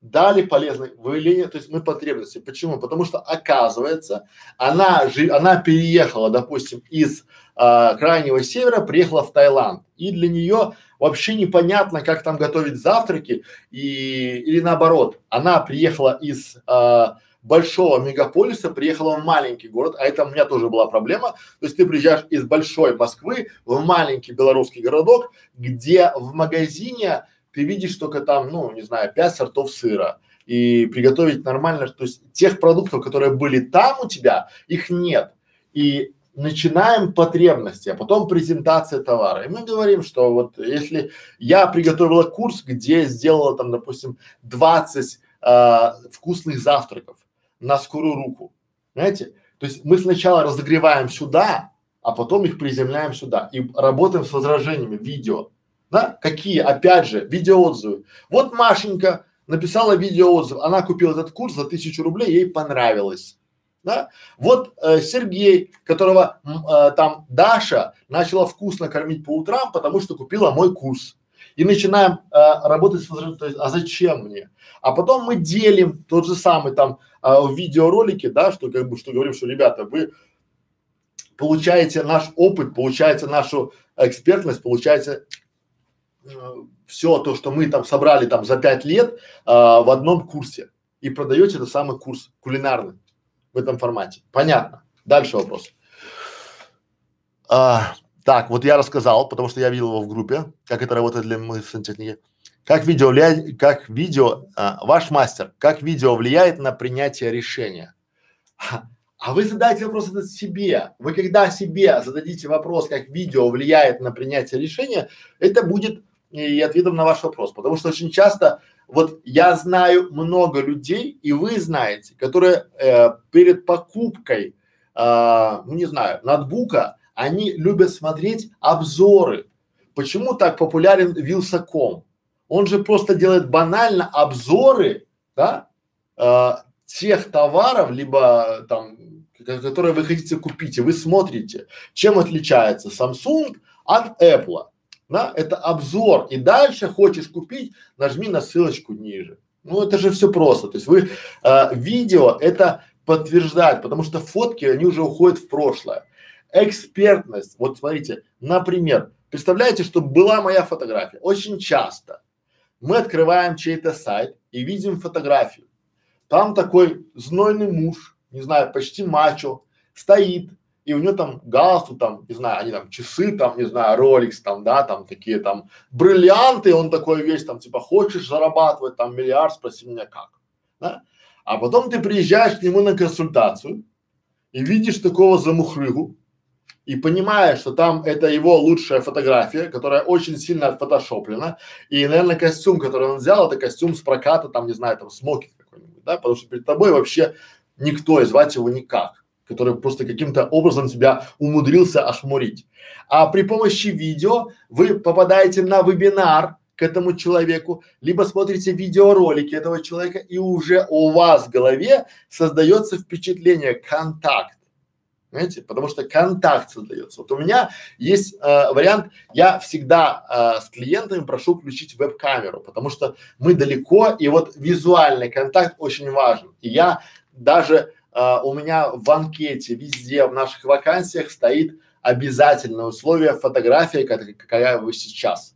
Дали полезный выявление, то есть мы потребности. Почему? Потому что оказывается, она жи, она переехала, допустим, из а, крайнего севера, приехала в Таиланд, и для нее вообще непонятно, как там готовить завтраки, и, или наоборот, она приехала из а, большого мегаполиса, приехала в маленький город, а это у меня тоже была проблема. То есть ты приезжаешь из большой Москвы в маленький белорусский городок, где в магазине ты видишь только там, ну, не знаю, пять сортов сыра. И приготовить нормально, то есть тех продуктов, которые были там у тебя, их нет. И начинаем потребности, а потом презентация товара. И мы говорим, что вот если я приготовила курс, где сделала там, допустим, 20 э, вкусных завтраков на скорую руку, знаете, То есть мы сначала разогреваем сюда, а потом их приземляем сюда и работаем с возражениями, видео. Да? Какие? Опять же, видеоотзывы. Вот Машенька написала видеоотзыв, она купила этот курс за тысячу рублей, ей понравилось. Да? Вот э, Сергей, которого э, там Даша начала вкусно кормить по утрам, потому что купила мой курс. И начинаем э, работать с то а зачем мне? А потом мы делим тот же самый там э, в видеоролике, да, что как бы, что говорим, что ребята, вы получаете наш опыт, получаете нашу экспертность, получаете все то, что мы там собрали там за пять лет э, в одном курсе и продаете этот самый курс кулинарный в этом формате. Понятно. Дальше вопрос. А, так, вот я рассказал, потому что я видел его в группе, как это работает для мысленной техники. Как видео влияет, как видео, а, ваш мастер, как видео влияет на принятие решения? А вы задайте вопрос этот себе. Вы когда себе зададите вопрос, как видео влияет на принятие решения, это будет и ответом на ваш вопрос. Потому что очень часто вот я знаю много людей, и вы знаете, которые э, перед покупкой, э, ну не знаю, ноутбука, они любят смотреть обзоры. Почему так популярен Вилсаком? Он же просто делает банально обзоры, да, э, тех товаров, либо там, которые вы хотите купить, и вы смотрите, чем отличается Samsung от Apple да, это обзор, и дальше хочешь купить, нажми на ссылочку ниже. Ну это же все просто, то есть вы, э, видео это подтверждает, потому что фотки, они уже уходят в прошлое. Экспертность, вот смотрите, например, представляете, что была моя фотография, очень часто мы открываем чей-то сайт и видим фотографию, там такой знойный муж, не знаю, почти мачо, стоит, и у него там галстук, там, не знаю, они там часы, там, не знаю, Rolex, там, да, там такие там бриллианты, он такой весь там, типа, хочешь зарабатывать там миллиард, спроси меня как, да? А потом ты приезжаешь к нему на консультацию и видишь такого замухрыгу и понимаешь, что там это его лучшая фотография, которая очень сильно отфотошоплена, и, наверное, костюм, который он взял, это костюм с проката, там, не знаю, там, смокинг какой-нибудь, да, потому что перед тобой вообще никто, и звать его никак который просто каким-то образом тебя умудрился охмурить. А при помощи видео вы попадаете на вебинар к этому человеку, либо смотрите видеоролики этого человека, и уже у вас в голове создается впечатление, контакт. Понимаете? Потому что контакт создается. Вот у меня есть э, вариант, я всегда э, с клиентами прошу включить веб-камеру, потому что мы далеко, и вот визуальный контакт очень важен. И я даже а, у меня в анкете везде в наших вакансиях стоит обязательное условие фотография, как, какая вы сейчас.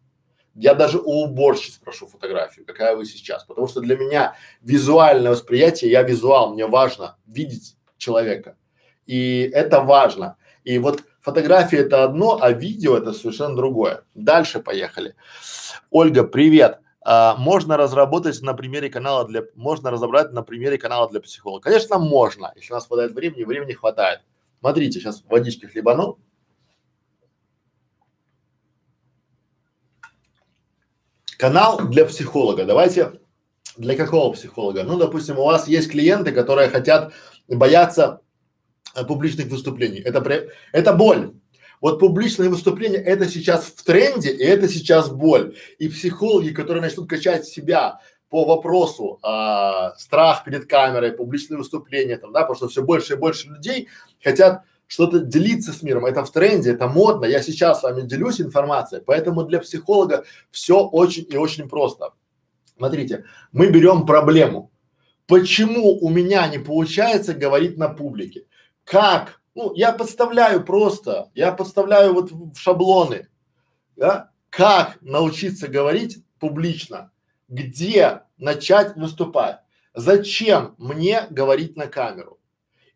Я даже у уборщиц прошу фотографию, какая вы сейчас, потому что для меня визуальное восприятие, я визуал, мне важно видеть человека, и это важно. И вот фотография это одно, а видео это совершенно другое. Дальше поехали. Ольга, привет а, можно разработать на примере канала для, можно разобрать на примере канала для психолога. Конечно, можно, если у нас хватает времени, времени хватает. Смотрите, сейчас водички хлебану. Канал для психолога. Давайте для какого психолога? Ну, допустим, у вас есть клиенты, которые хотят, боятся э, публичных выступлений. Это, это боль. Вот публичное выступление – это сейчас в тренде, и это сейчас боль. И психологи, которые начнут качать себя по вопросу а, страх перед камерой, публичные выступления, там, да, потому что все больше и больше людей хотят что-то делиться с миром. Это в тренде, это модно. Я сейчас с вами делюсь информацией, поэтому для психолога все очень и очень просто. Смотрите, мы берем проблему. Почему у меня не получается говорить на публике? Как ну, я подставляю просто, я подставляю вот в шаблоны, да, как научиться говорить публично, где начать выступать, зачем мне говорить на камеру.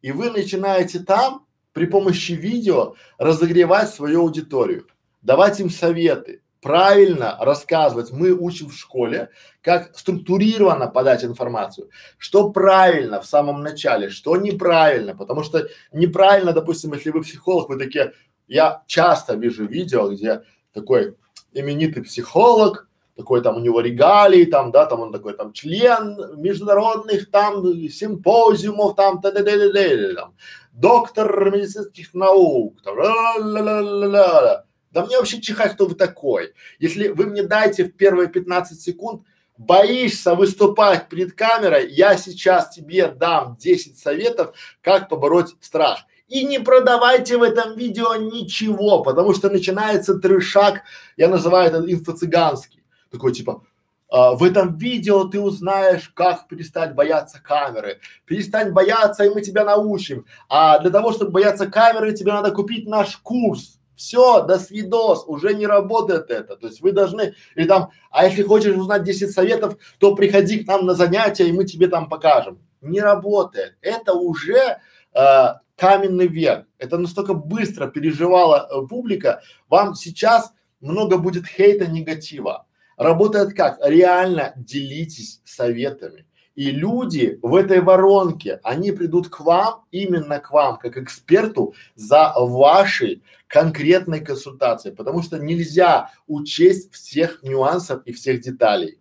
И вы начинаете там при помощи видео разогревать свою аудиторию, давать им советы, правильно рассказывать. Мы учим в школе, как структурированно подать информацию, что правильно в самом начале, что неправильно, потому что неправильно, допустим, если вы психолог, вы такие, я часто вижу видео, где такой именитый психолог такой там у него регалии, там, да, там он такой там член международных там симпозиумов, там, т д д д д там, доктор медицинских наук, там, ла-ла-ла-ла-ла. Да мне вообще чихать, кто вы такой. Если вы мне дайте в первые 15 секунд, боишься выступать перед камерой, я сейчас тебе дам 10 советов, как побороть страх. И не продавайте в этом видео ничего, потому что начинается трешак, я называю это инфо-цыганский. Такой типа, а, в этом видео ты узнаешь, как перестать бояться камеры. Перестань бояться, и мы тебя научим. А для того, чтобы бояться камеры, тебе надо купить наш курс. Все, до свидос, уже не работает это. То есть вы должны, или там, а если хочешь узнать 10 советов, то приходи к нам на занятия, и мы тебе там покажем. Не работает. Это уже э, каменный век. Это настолько быстро переживала э, публика. Вам сейчас много будет хейта, негатива. Работает как? Реально делитесь советами. И люди в этой воронке, они придут к вам, именно к вам, как эксперту, за вашей конкретной консультацией, потому что нельзя учесть всех нюансов и всех деталей.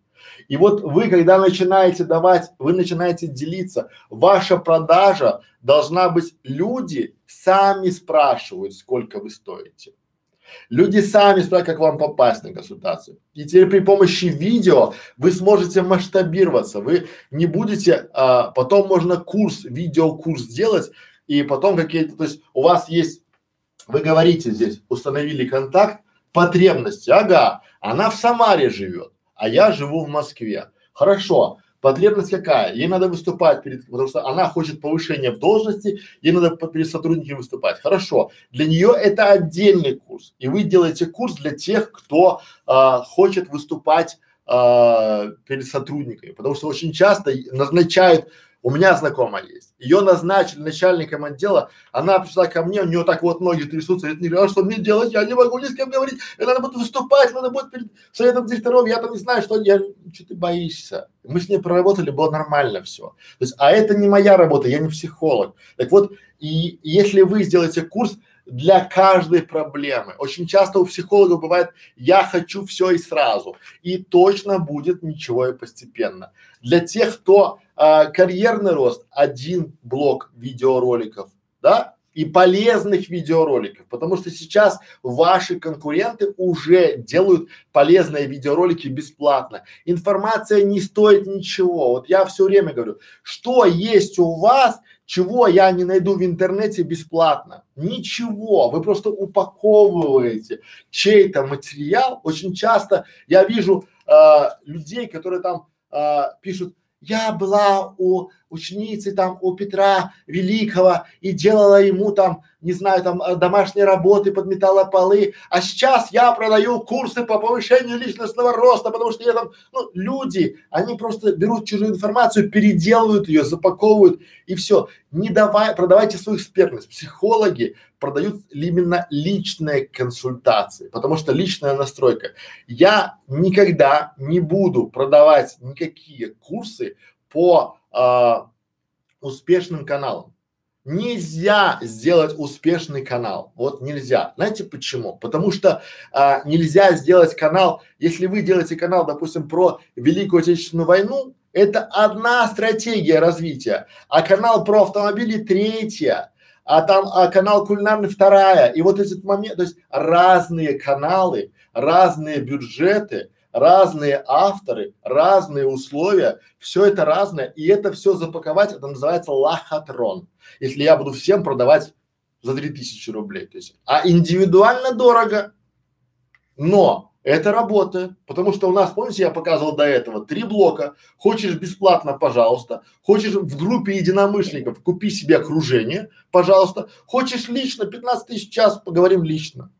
И вот вы, когда начинаете давать, вы начинаете делиться, ваша продажа должна быть, люди сами спрашивают, сколько вы стоите. Люди сами спрашивают, как вам попасть на консультацию. И теперь при помощи видео вы сможете масштабироваться. Вы не будете, а, потом можно курс, видеокурс сделать, и потом какие-то, то есть у вас есть, вы говорите здесь, установили контакт, потребности, ага, она в Самаре живет, а я живу в Москве. Хорошо, Потребность какая? Ей надо выступать перед, потому что она хочет повышения в должности, ей надо перед сотрудниками выступать. Хорошо. Для нее это отдельный курс. И вы делаете курс для тех, кто а, хочет выступать а, перед сотрудниками. Потому что очень часто назначают у меня знакомая есть. Ее назначили начальником отдела. Она пришла ко мне, у нее так вот ноги трясутся. Говорит, а что мне делать? Я не могу ни с кем говорить. И надо будет выступать, надо будет перед советом директоров. Я там не знаю, что я. Что ты боишься? Мы с ней проработали, было нормально все. То есть, а это не моя работа, я не психолог. Так вот, и если вы сделаете курс, для каждой проблемы. Очень часто у психологов бывает, я хочу все и сразу. И точно будет ничего и постепенно. Для тех, кто а, карьерный рост, один блок видеороликов, да, и полезных видеороликов, потому что сейчас ваши конкуренты уже делают полезные видеоролики бесплатно. Информация не стоит ничего. Вот я все время говорю, что есть у вас, чего я не найду в интернете бесплатно? Ничего. Вы просто упаковываете чей-то материал. Очень часто я вижу э, людей, которые там э, пишут, я была у ученицы там у Петра Великого и делала ему там, не знаю, там э, домашние работы, подметала полы, а сейчас я продаю курсы по повышению личностного роста, потому что я там, ну, люди, они просто берут чужую информацию, переделывают ее, запаковывают и все. Не давай, продавайте свою экспертность. Психологи продают именно личные консультации, потому что личная настройка. Я никогда не буду продавать никакие курсы по а, успешным каналам. Нельзя сделать успешный канал. Вот нельзя. Знаете почему? Потому что а, нельзя сделать канал, если вы делаете канал, допустим, про Великую Отечественную войну, это одна стратегия развития, а канал про автомобили третья, а там а канал кулинарный вторая. И вот этот момент, то есть разные каналы, разные бюджеты, разные авторы, разные условия, все это разное, и это все запаковать, это называется лохотрон. Если я буду всем продавать за 3000 рублей, то есть, а индивидуально дорого, но это работает, потому что у нас, помните, я показывал до этого, три блока. Хочешь бесплатно, пожалуйста. Хочешь в группе единомышленников, купи себе окружение, пожалуйста. Хочешь лично, 15 тысяч час, поговорим лично.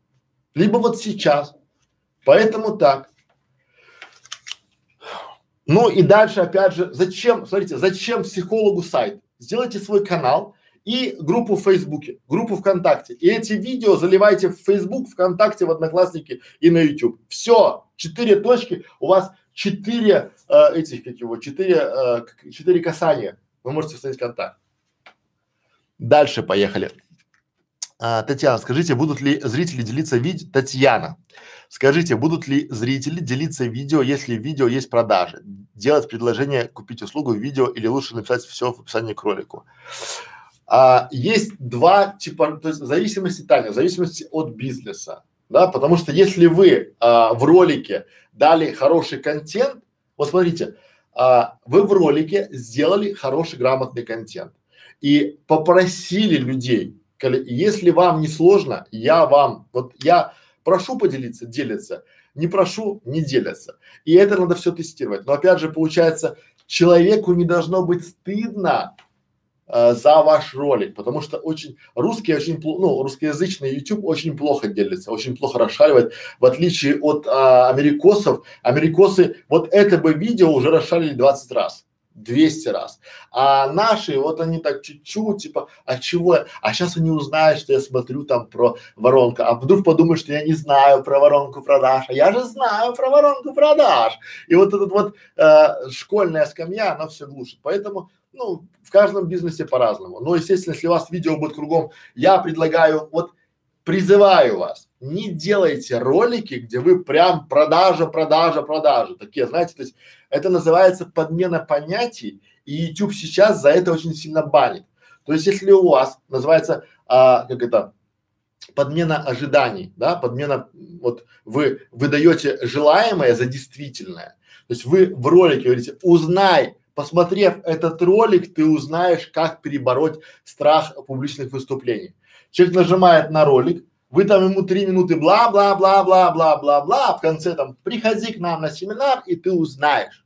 Либо вот сейчас. Поэтому так. Ну и дальше, опять же, зачем, смотрите, зачем психологу сайт? Сделайте свой канал и группу в Фейсбуке, группу ВКонтакте. И эти видео заливайте в Фейсбук, ВКонтакте, в Одноклассники и на YouTube. Все, четыре точки, у вас четыре э, этих, как его, четыре, э, четыре касания. Вы можете установить контакт. Дальше поехали. А, Татьяна, скажите, будут ли зрители делиться видео? Татьяна, скажите, будут ли зрители делиться видео, если в видео есть продажи? Делать предложение купить услугу в видео или лучше написать все в описании к ролику? А, есть два типа, то есть в зависимости, Таня, в зависимости от бизнеса, да, потому что если вы а, в ролике дали хороший контент, вот смотрите, а, вы в ролике сделали хороший грамотный контент и попросили людей если вам не сложно, я вам, вот я прошу поделиться, делятся, не прошу, не делятся. И это надо все тестировать. Но опять же, получается, человеку не должно быть стыдно э, за ваш ролик, потому что очень русский очень ну русскоязычный YouTube очень плохо делится, очень плохо расшаривает, в отличие от а, америкосов. Америкосы вот это бы видео уже расшарили 20 раз. 200 раз. А наши, вот они так чуть-чуть, типа, а чего? А сейчас они узнают, что я смотрю там про воронку. А вдруг подумают, что я не знаю про воронку продаж. А я же знаю про воронку продаж. И вот этот вот э, школьная скамья, она все глушит. Поэтому, ну, в каждом бизнесе по-разному. Но, естественно, если у вас видео будет кругом, я предлагаю, вот призываю вас, не делайте ролики, где вы прям продажа, продажа, продажа. Такие, знаете, то есть это называется подмена понятий, и YouTube сейчас за это очень сильно банит. То есть если у вас называется, а, как это, подмена ожиданий, да, подмена, вот вы выдаете желаемое за действительное. То есть вы в ролике говорите, узнай, посмотрев этот ролик, ты узнаешь, как перебороть страх публичных выступлений. Человек нажимает на ролик, вы там ему три минуты бла-бла-бла-бла-бла-бла-бла, в конце там приходи к нам на семинар и ты узнаешь.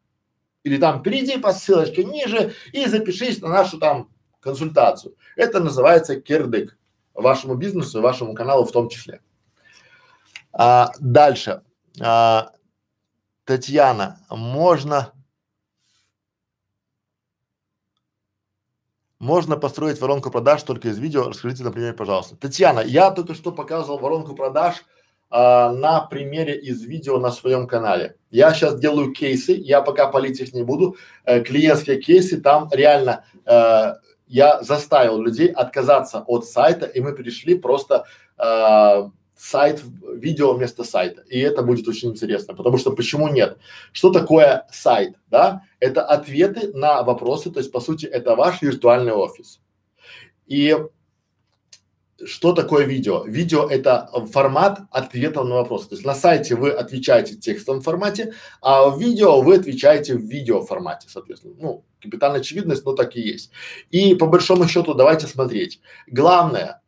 Или там перейди по ссылочке ниже и запишись на нашу там консультацию. Это называется кирдык вашему бизнесу и вашему каналу в том числе. А, дальше. А, Татьяна, можно Можно построить воронку продаж только из видео. Расскажите на примере, пожалуйста. Татьяна, я только что показывал воронку продаж а, на примере из видео на своем канале. Я сейчас делаю кейсы, я пока палить их не буду. Э, клиентские кейсы, там реально э, я заставил людей отказаться от сайта, и мы перешли просто э, сайт, видео вместо сайта. И это будет очень интересно, потому что почему нет? Что такое сайт, да? Это ответы на вопросы, то есть по сути это ваш виртуальный офис. И что такое видео? Видео это формат ответов на вопросы. То есть на сайте вы отвечаете в текстовом формате, а в видео вы отвечаете в видео формате, соответственно. Ну, капитальная очевидность, но так и есть. И по большому счету давайте смотреть. Главное,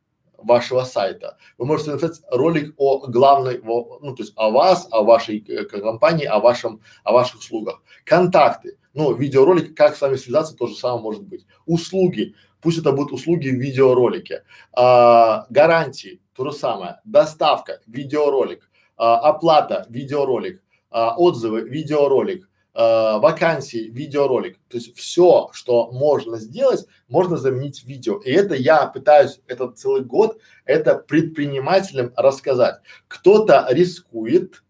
вашего сайта. Вы можете написать ролик о главной, ну то есть о вас, о вашей э, компании, о вашем, о ваших услугах. Контакты, ну видеоролик, как с вами связаться, то же самое может быть. Услуги, пусть это будут услуги в видеоролике. А, гарантии, то же самое. Доставка, видеоролик. А, оплата, видеоролик. А, отзывы, видеоролик вакансии, видеоролик. То есть все, что можно сделать, можно заменить видео. И это я пытаюсь этот целый год это предпринимателям рассказать. Кто-то рискует,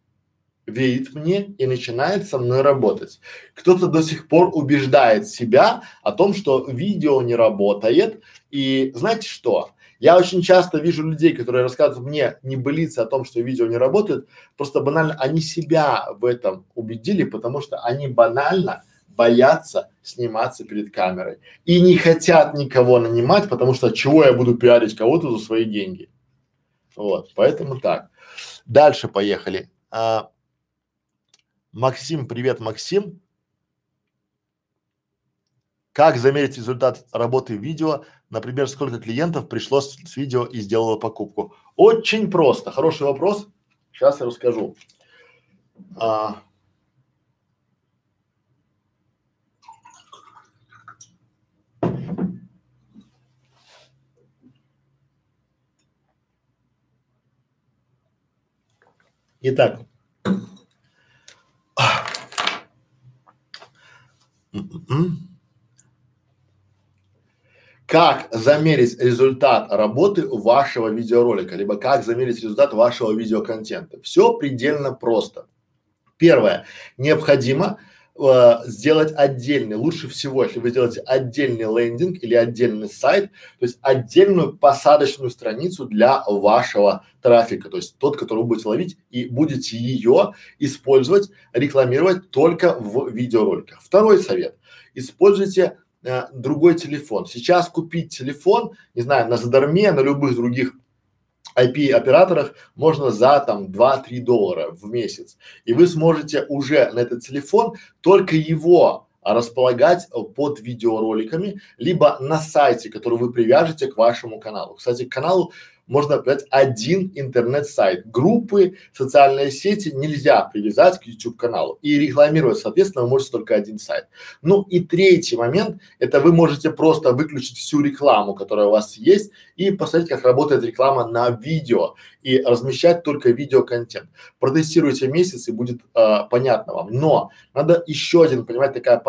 верит мне и начинает со мной работать. Кто-то до сих пор убеждает себя о том, что видео не работает. И знаете что? Я очень часто вижу людей, которые рассказывают мне не небылицы о том, что видео не работает, просто банально они себя в этом убедили, потому что они банально боятся сниматься перед камерой и не хотят никого нанимать, потому что чего я буду пиарить кого-то за свои деньги. Вот, поэтому так. Дальше поехали. А, Максим, привет, Максим. Как замерить результат работы видео? Например, сколько клиентов пришло с, с видео и сделало покупку? Очень просто. Хороший вопрос. Сейчас я расскажу. А, Итак, как замерить результат работы вашего видеоролика, либо как замерить результат вашего видеоконтента. Все предельно просто. Первое. Необходимо э, сделать отдельный, лучше всего, если вы сделаете отдельный лендинг или отдельный сайт, то есть отдельную посадочную страницу для вашего трафика, то есть тот, который вы будете ловить и будете ее использовать, рекламировать только в видеороликах. Второй совет. Используйте э, другой телефон. Сейчас купить телефон, не знаю, на задарме, на любых других IP-операторах можно за там 2-3 доллара в месяц. И вы сможете уже на этот телефон только его располагать под видеороликами, либо на сайте, который вы привяжете к вашему каналу. Кстати, к каналу можно опять один интернет-сайт. Группы, социальные сети нельзя привязать к YouTube каналу и рекламировать, соответственно, вы можете только один сайт. Ну и третий момент, это вы можете просто выключить всю рекламу, которая у вас есть и посмотреть, как работает реклама на видео и размещать только видеоконтент. Протестируйте месяц и будет э, понятно вам. Но надо еще один, понимать, такая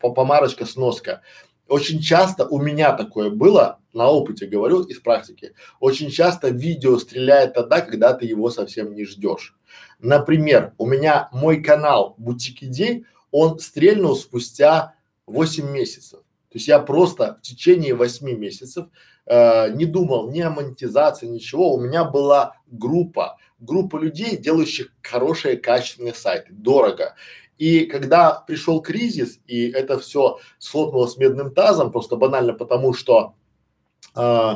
помарочка, сноска. Очень часто у меня такое было, на опыте говорю из практики, очень часто видео стреляет тогда, когда ты его совсем не ждешь. Например, у меня мой канал Бутик Идей, он стрельнул спустя 8 месяцев. То есть я просто в течение 8 месяцев э, не думал ни о монетизации, ничего. У меня была группа, группа людей, делающих хорошие, качественные сайты, дорого. И когда пришел кризис, и это все схлопнулось медным тазом, просто банально потому, что э,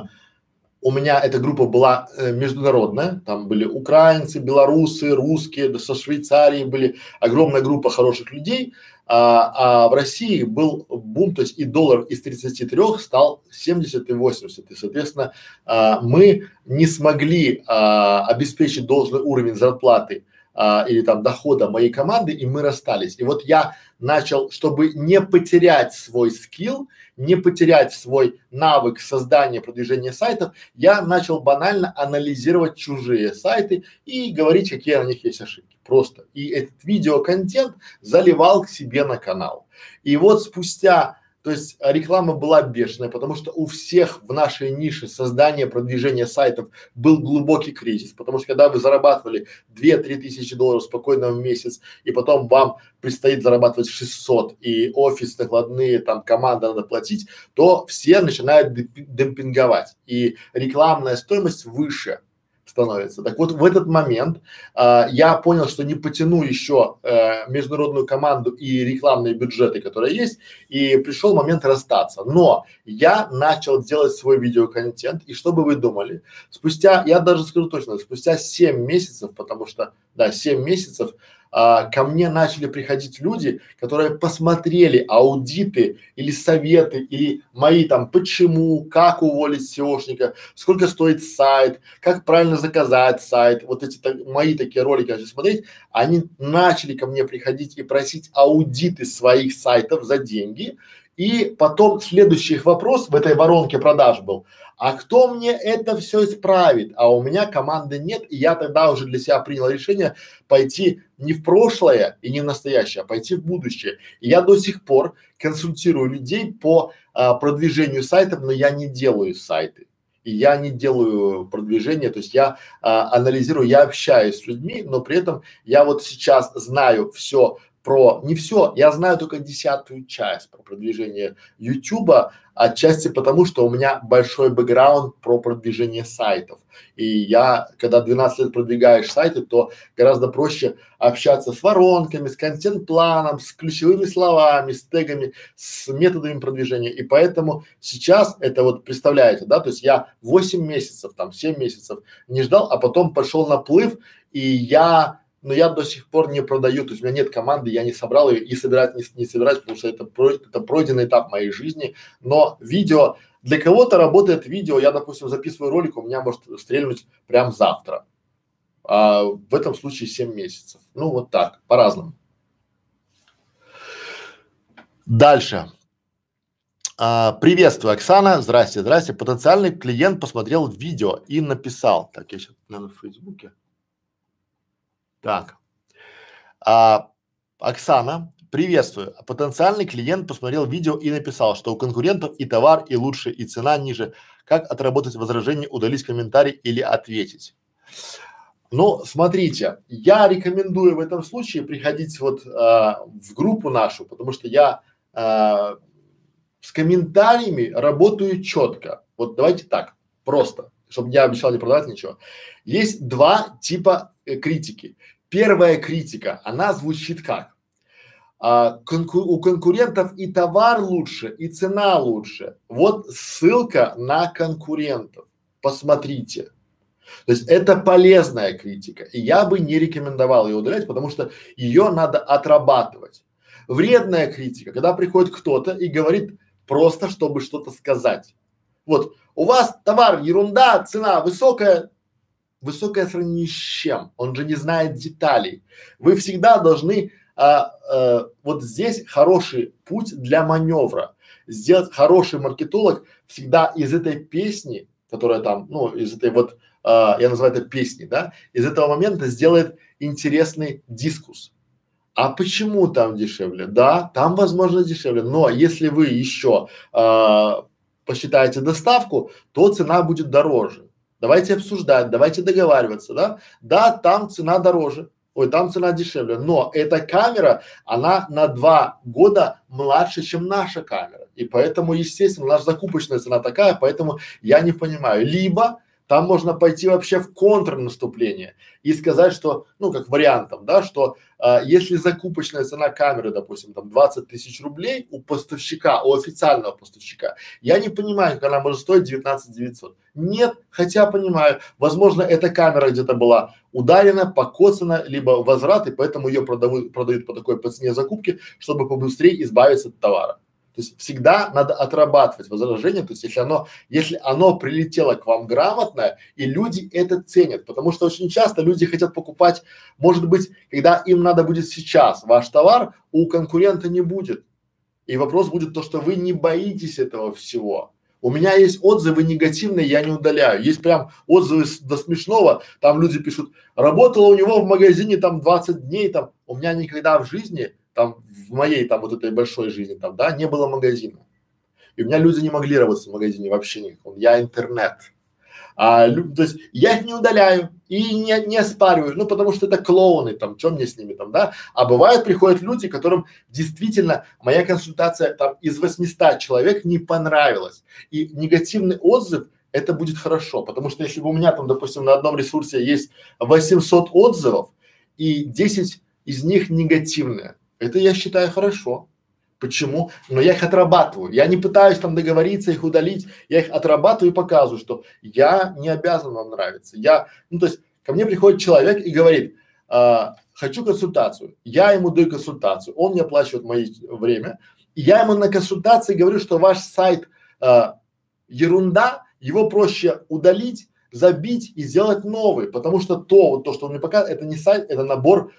у меня эта группа была э, международная, там были украинцы, белорусы, русские, да со Швейцарии были. Огромная группа хороших людей, а, а в России был бум, то есть и доллар из 33 стал 70 и 80, и соответственно а, мы не смогли а, обеспечить должный уровень зарплаты а, или там дохода моей команды, и мы расстались. И вот я начал, чтобы не потерять свой скилл, не потерять свой навык создания, продвижения сайтов, я начал банально анализировать чужие сайты и говорить, какие на них есть ошибки. Просто. И этот видеоконтент заливал к себе на канал. И вот спустя то есть реклама была бешеная, потому что у всех в нашей нише создания, продвижения сайтов был глубокий кризис, потому что когда вы зарабатывали 2-3 тысячи долларов спокойно в месяц, и потом вам предстоит зарабатывать 600, и офис, накладные, там команда надо платить, то все начинают демпинговать, и рекламная стоимость выше становится. Так вот, в этот момент э, я понял, что не потяну еще э, международную команду и рекламные бюджеты, которые есть, и пришел момент расстаться. Но я начал делать свой видеоконтент, и что бы вы думали? Спустя, я даже скажу точно, спустя 7 месяцев, потому что, да, 7 месяцев, а, ко мне начали приходить люди, которые посмотрели аудиты или советы, или мои там, почему, как уволить SEOшника, сколько стоит сайт, как правильно заказать сайт, вот эти так, мои такие ролики начали смотреть, они начали ко мне приходить и просить аудиты своих сайтов за деньги, и потом следующий их вопрос в этой воронке продаж был, а кто мне это все исправит? А у меня команды нет, и я тогда уже для себя принял решение пойти не в прошлое и не в настоящее, а пойти в будущее. И я до сих пор консультирую людей по а, продвижению сайтов, но я не делаю сайты. И я не делаю продвижение, то есть я а, анализирую, я общаюсь с людьми, но при этом я вот сейчас знаю все про не все, я знаю только десятую часть про продвижение Ютуба, отчасти потому, что у меня большой бэкграунд про продвижение сайтов. И я, когда 12 лет продвигаешь сайты, то гораздо проще общаться с воронками, с контент-планом, с ключевыми словами, с тегами, с методами продвижения. И поэтому сейчас это вот представляете, да, то есть я 8 месяцев, там 7 месяцев не ждал, а потом пошел наплыв, и я но я до сих пор не продаю, то есть у меня нет команды, я не собрал ее и собирать не, не собираюсь, потому что это, про, это пройденный этап моей жизни. Но видео, для кого-то работает видео, я, допустим, записываю ролик, у меня может стрельнуть прям завтра. А в этом случае 7 месяцев. Ну вот так, по-разному. Дальше. А, приветствую, Оксана. Здрасте, здрасте. Потенциальный клиент посмотрел видео и написал. Так, я сейчас, наверное, в Фейсбуке. Так. А, Оксана, приветствую. Потенциальный клиент посмотрел видео и написал, что у конкурентов и товар, и лучше, и цена ниже. Как отработать возражение, удалить комментарий или ответить? Ну, смотрите, я рекомендую в этом случае приходить вот а, в группу нашу, потому что я а, с комментариями работаю четко. Вот давайте так, просто, чтобы я обещал не продавать ничего. Есть два типа э, критики. Первая критика, она звучит как? А, конку у конкурентов и товар лучше, и цена лучше. Вот ссылка на конкурентов. Посмотрите. То есть это полезная критика, и я бы не рекомендовал ее удалять, потому что ее надо отрабатывать. Вредная критика, когда приходит кто-то и говорит просто, чтобы что-то сказать. Вот, у вас товар ерунда, цена высокая, высокое сравнение с чем? Он же не знает деталей. Вы всегда должны, а, а, вот здесь хороший путь для маневра. Сделать хороший маркетолог всегда из этой песни, которая там, ну, из этой вот а, я называю это песней, да, из этого момента сделает интересный дискус. А почему там дешевле? Да, там возможно дешевле, но если вы еще а, посчитаете доставку, то цена будет дороже. Давайте обсуждать, давайте договариваться, да? Да, там цена дороже, ой, там цена дешевле, но эта камера, она на два года младше, чем наша камера. И поэтому, естественно, наша закупочная цена такая, поэтому я не понимаю. Либо там можно пойти вообще в контрнаступление и сказать, что, ну, как вариантом, да, что а, если закупочная цена камеры, допустим, там 20 тысяч рублей у поставщика, у официального поставщика, я не понимаю, как она может стоить 19 900. Нет, хотя понимаю, возможно, эта камера где-то была ударена, покоцана, либо возврат, и поэтому ее продают, продают по такой по цене закупки, чтобы побыстрее избавиться от товара. То есть всегда надо отрабатывать возражение, то есть если оно, если оно прилетело к вам грамотно, и люди это ценят, потому что очень часто люди хотят покупать, может быть, когда им надо будет сейчас ваш товар, у конкурента не будет. И вопрос будет то, что вы не боитесь этого всего. У меня есть отзывы негативные, я не удаляю. Есть прям отзывы с, до смешного, там люди пишут, работала у него в магазине там 20 дней, там, у меня никогда в жизни там в моей там вот этой большой жизни там, да, не было магазина. И у меня люди не могли работать в магазине вообще никаком. Я интернет. А, то есть я их не удаляю и не, не оспариваю, ну потому что это клоуны, там, что мне с ними там, да? А бывает приходят люди, которым действительно моя консультация там из 800 человек не понравилась. И негативный отзыв это будет хорошо, потому что если бы у меня там, допустим, на одном ресурсе есть 800 отзывов и 10 из них негативные, это я считаю хорошо. Почему? Но я их отрабатываю. Я не пытаюсь там договориться, их удалить. Я их отрабатываю и показываю, что я не обязан вам нравиться. Я, ну то есть ко мне приходит человек и говорит, а, хочу консультацию. Я ему даю консультацию, он мне оплачивает мое время. Я ему на консультации говорю, что ваш сайт а, ерунда, его проще удалить, забить и сделать новый, потому что то, вот то, что он мне показывает, это не сайт, это набор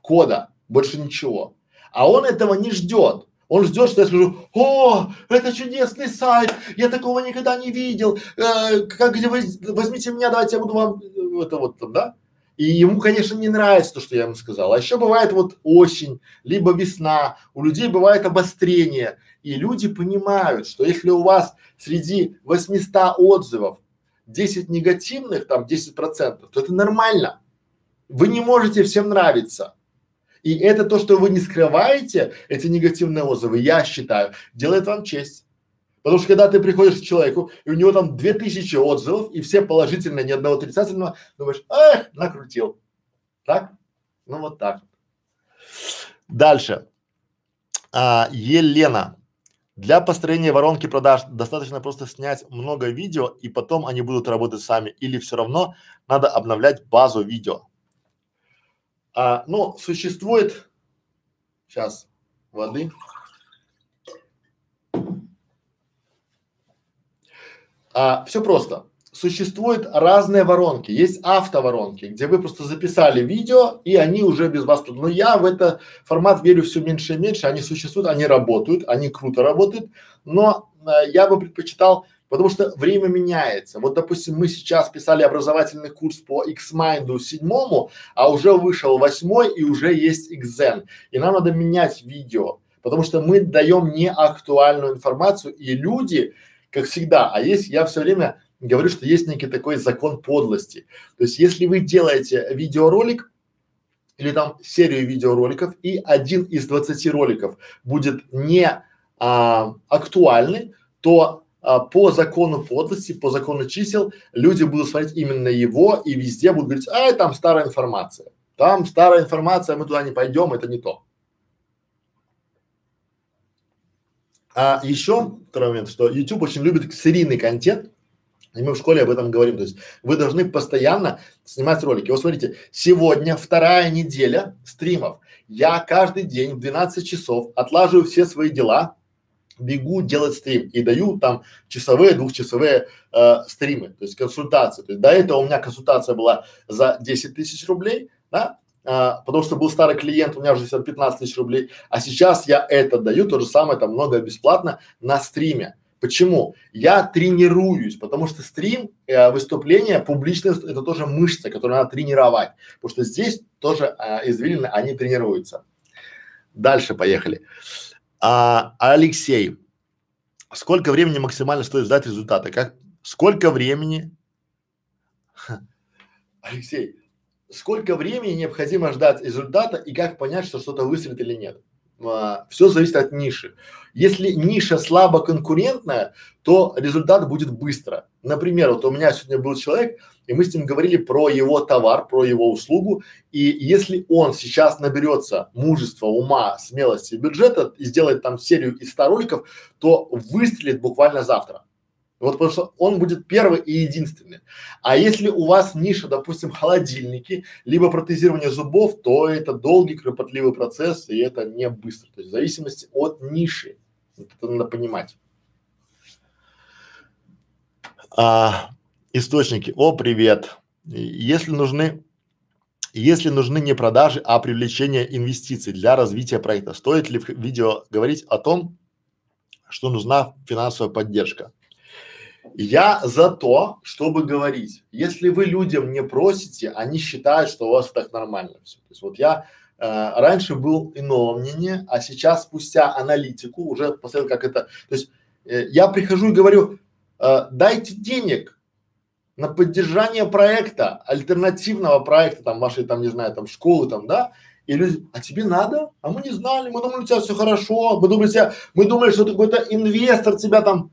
кода больше ничего. А он этого не ждет. Он ждет, что я скажу, о, это чудесный сайт, я такого никогда не видел, э, как где вы, возьмите меня, давайте я буду вам, э, это вот там, да? И ему, конечно, не нравится то, что я ему сказал. А еще бывает вот осень, либо весна, у людей бывает обострение, и люди понимают, что если у вас среди 800 отзывов 10 негативных, там 10 процентов, то это нормально. Вы не можете всем нравиться. И это то, что вы не скрываете, эти негативные отзывы, я считаю, делает вам честь. Потому что когда ты приходишь к человеку, и у него там две тысячи отзывов, и все положительные, ни одного отрицательного, думаешь, эх, накрутил. Так? Ну вот так. Дальше. А, Елена. Для построения воронки продаж достаточно просто снять много видео, и потом они будут работать сами. Или все равно надо обновлять базу видео. А, ну, существует, сейчас, воды. А, все просто. Существуют разные воронки. Есть автоворонки, где вы просто записали видео, и они уже без вас тут. Но я в это формат верю все меньше и меньше. Они существуют, они работают, они круто работают. Но э, я бы предпочитал Потому что время меняется. Вот, допустим, мы сейчас писали образовательный курс по Xmind седьмому, а уже вышел восьмой и уже есть Xen. И нам надо менять видео, потому что мы даем неактуальную информацию, и люди, как всегда, а есть, я все время говорю, что есть некий такой закон подлости. То есть, если вы делаете видеоролик или там серию видеороликов, и один из 20 роликов будет не а, актуальный, то а, по закону подлости, по закону чисел, люди будут смотреть именно его и везде будут говорить, а там старая информация, там старая информация, мы туда не пойдем, это не то. А еще второй момент, что YouTube очень любит серийный контент, и мы в школе об этом говорим. То есть вы должны постоянно снимать ролики. Вот смотрите, сегодня вторая неделя стримов. Я каждый день в 12 часов отлаживаю все свои дела, бегу делать стрим и даю там часовые, двухчасовые э, стримы, то есть консультации. То есть до этого у меня консультация была за 10 тысяч рублей, да, а, потому что был старый клиент, у меня уже 15 тысяч рублей, а сейчас я это даю, то же самое, там много бесплатно на стриме. Почему? Я тренируюсь, потому что стрим, э, выступление, публичность – это тоже мышца, которую надо тренировать, потому что здесь тоже э, извилины, они тренируются. Дальше поехали. А, Алексей, сколько времени максимально стоит ждать результата? Как, сколько времени? Алексей, сколько времени необходимо ждать результата и как понять, что что-то выстрелит или нет? А, все зависит от ниши. Если ниша слабо конкурентная, то результат будет быстро. Например, вот у меня сегодня был человек, и мы с ним говорили про его товар, про его услугу, и если он сейчас наберется мужества, ума, смелости, бюджета и сделает там серию из 100 роликов, то выстрелит буквально завтра. Вот потому что он будет первый и единственный. А если у вас ниша, допустим, холодильники, либо протезирование зубов, то это долгий, кропотливый процесс, и это не быстро. То есть в зависимости от ниши. Это надо понимать. А, источники. О, привет. Если нужны, если нужны не продажи, а привлечение инвестиций для развития проекта, стоит ли в видео говорить о том, что нужна финансовая поддержка? Я за то, чтобы говорить. Если вы людям не просите, они считают, что у вас так нормально все. То есть вот я э, раньше был иного мнения, а сейчас спустя аналитику уже посмотрел, как это. То есть э, я прихожу и говорю, э, дайте денег на поддержание проекта, альтернативного проекта, там вашей, там не знаю, там школы, там, да, и люди, а тебе надо? А мы не знали, мы думали, у тебя все хорошо, мы думали, тебя, мы думали, что ты какой-то инвестор тебя там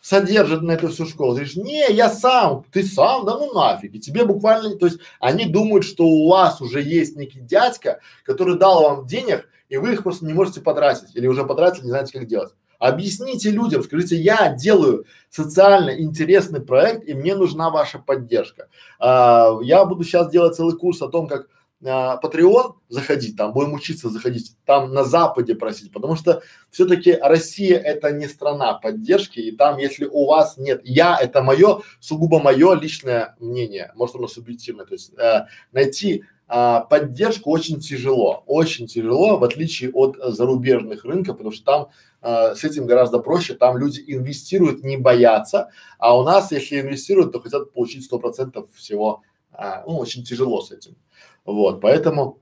содержит на эту всю школу. Ты говоришь, не, я сам, ты сам, да ну нафиг. И тебе буквально, то есть они думают, что у вас уже есть некий дядька, который дал вам денег, и вы их просто не можете потратить, или уже потратили, не знаете, как делать. Объясните людям, скажите, я делаю социально интересный проект, и мне нужна ваша поддержка. А, я буду сейчас делать целый курс о том, как а, Patreon заходить, там будем учиться заходить, там на Западе просить, потому что все-таки Россия это не страна поддержки, и там, если у вас нет, я это мое, сугубо мое личное мнение, может оно субъективное, то есть э, найти а, поддержку очень тяжело, очень тяжело, в отличие от а, зарубежных рынков, потому что там а, с этим гораздо проще, там люди инвестируют, не боятся, а у нас, если инвестируют, то хотят получить сто процентов всего, а, ну, очень тяжело с этим. Вот, поэтому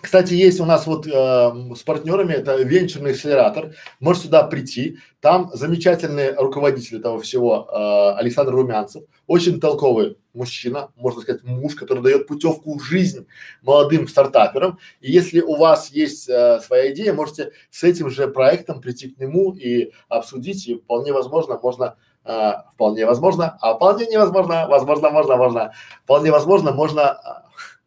кстати, есть у нас вот э, с партнерами, это венчурный акселератор, можешь сюда прийти, там замечательный руководитель этого всего э, Александр Румянцев, очень толковый мужчина, можно сказать муж, который дает путевку в жизнь молодым стартаперам, и если у вас есть э, своя идея, можете с этим же проектом прийти к нему и обсудить, и вполне возможно, можно э, вполне возможно, а вполне невозможно, возможно, можно, можно, вполне возможно, можно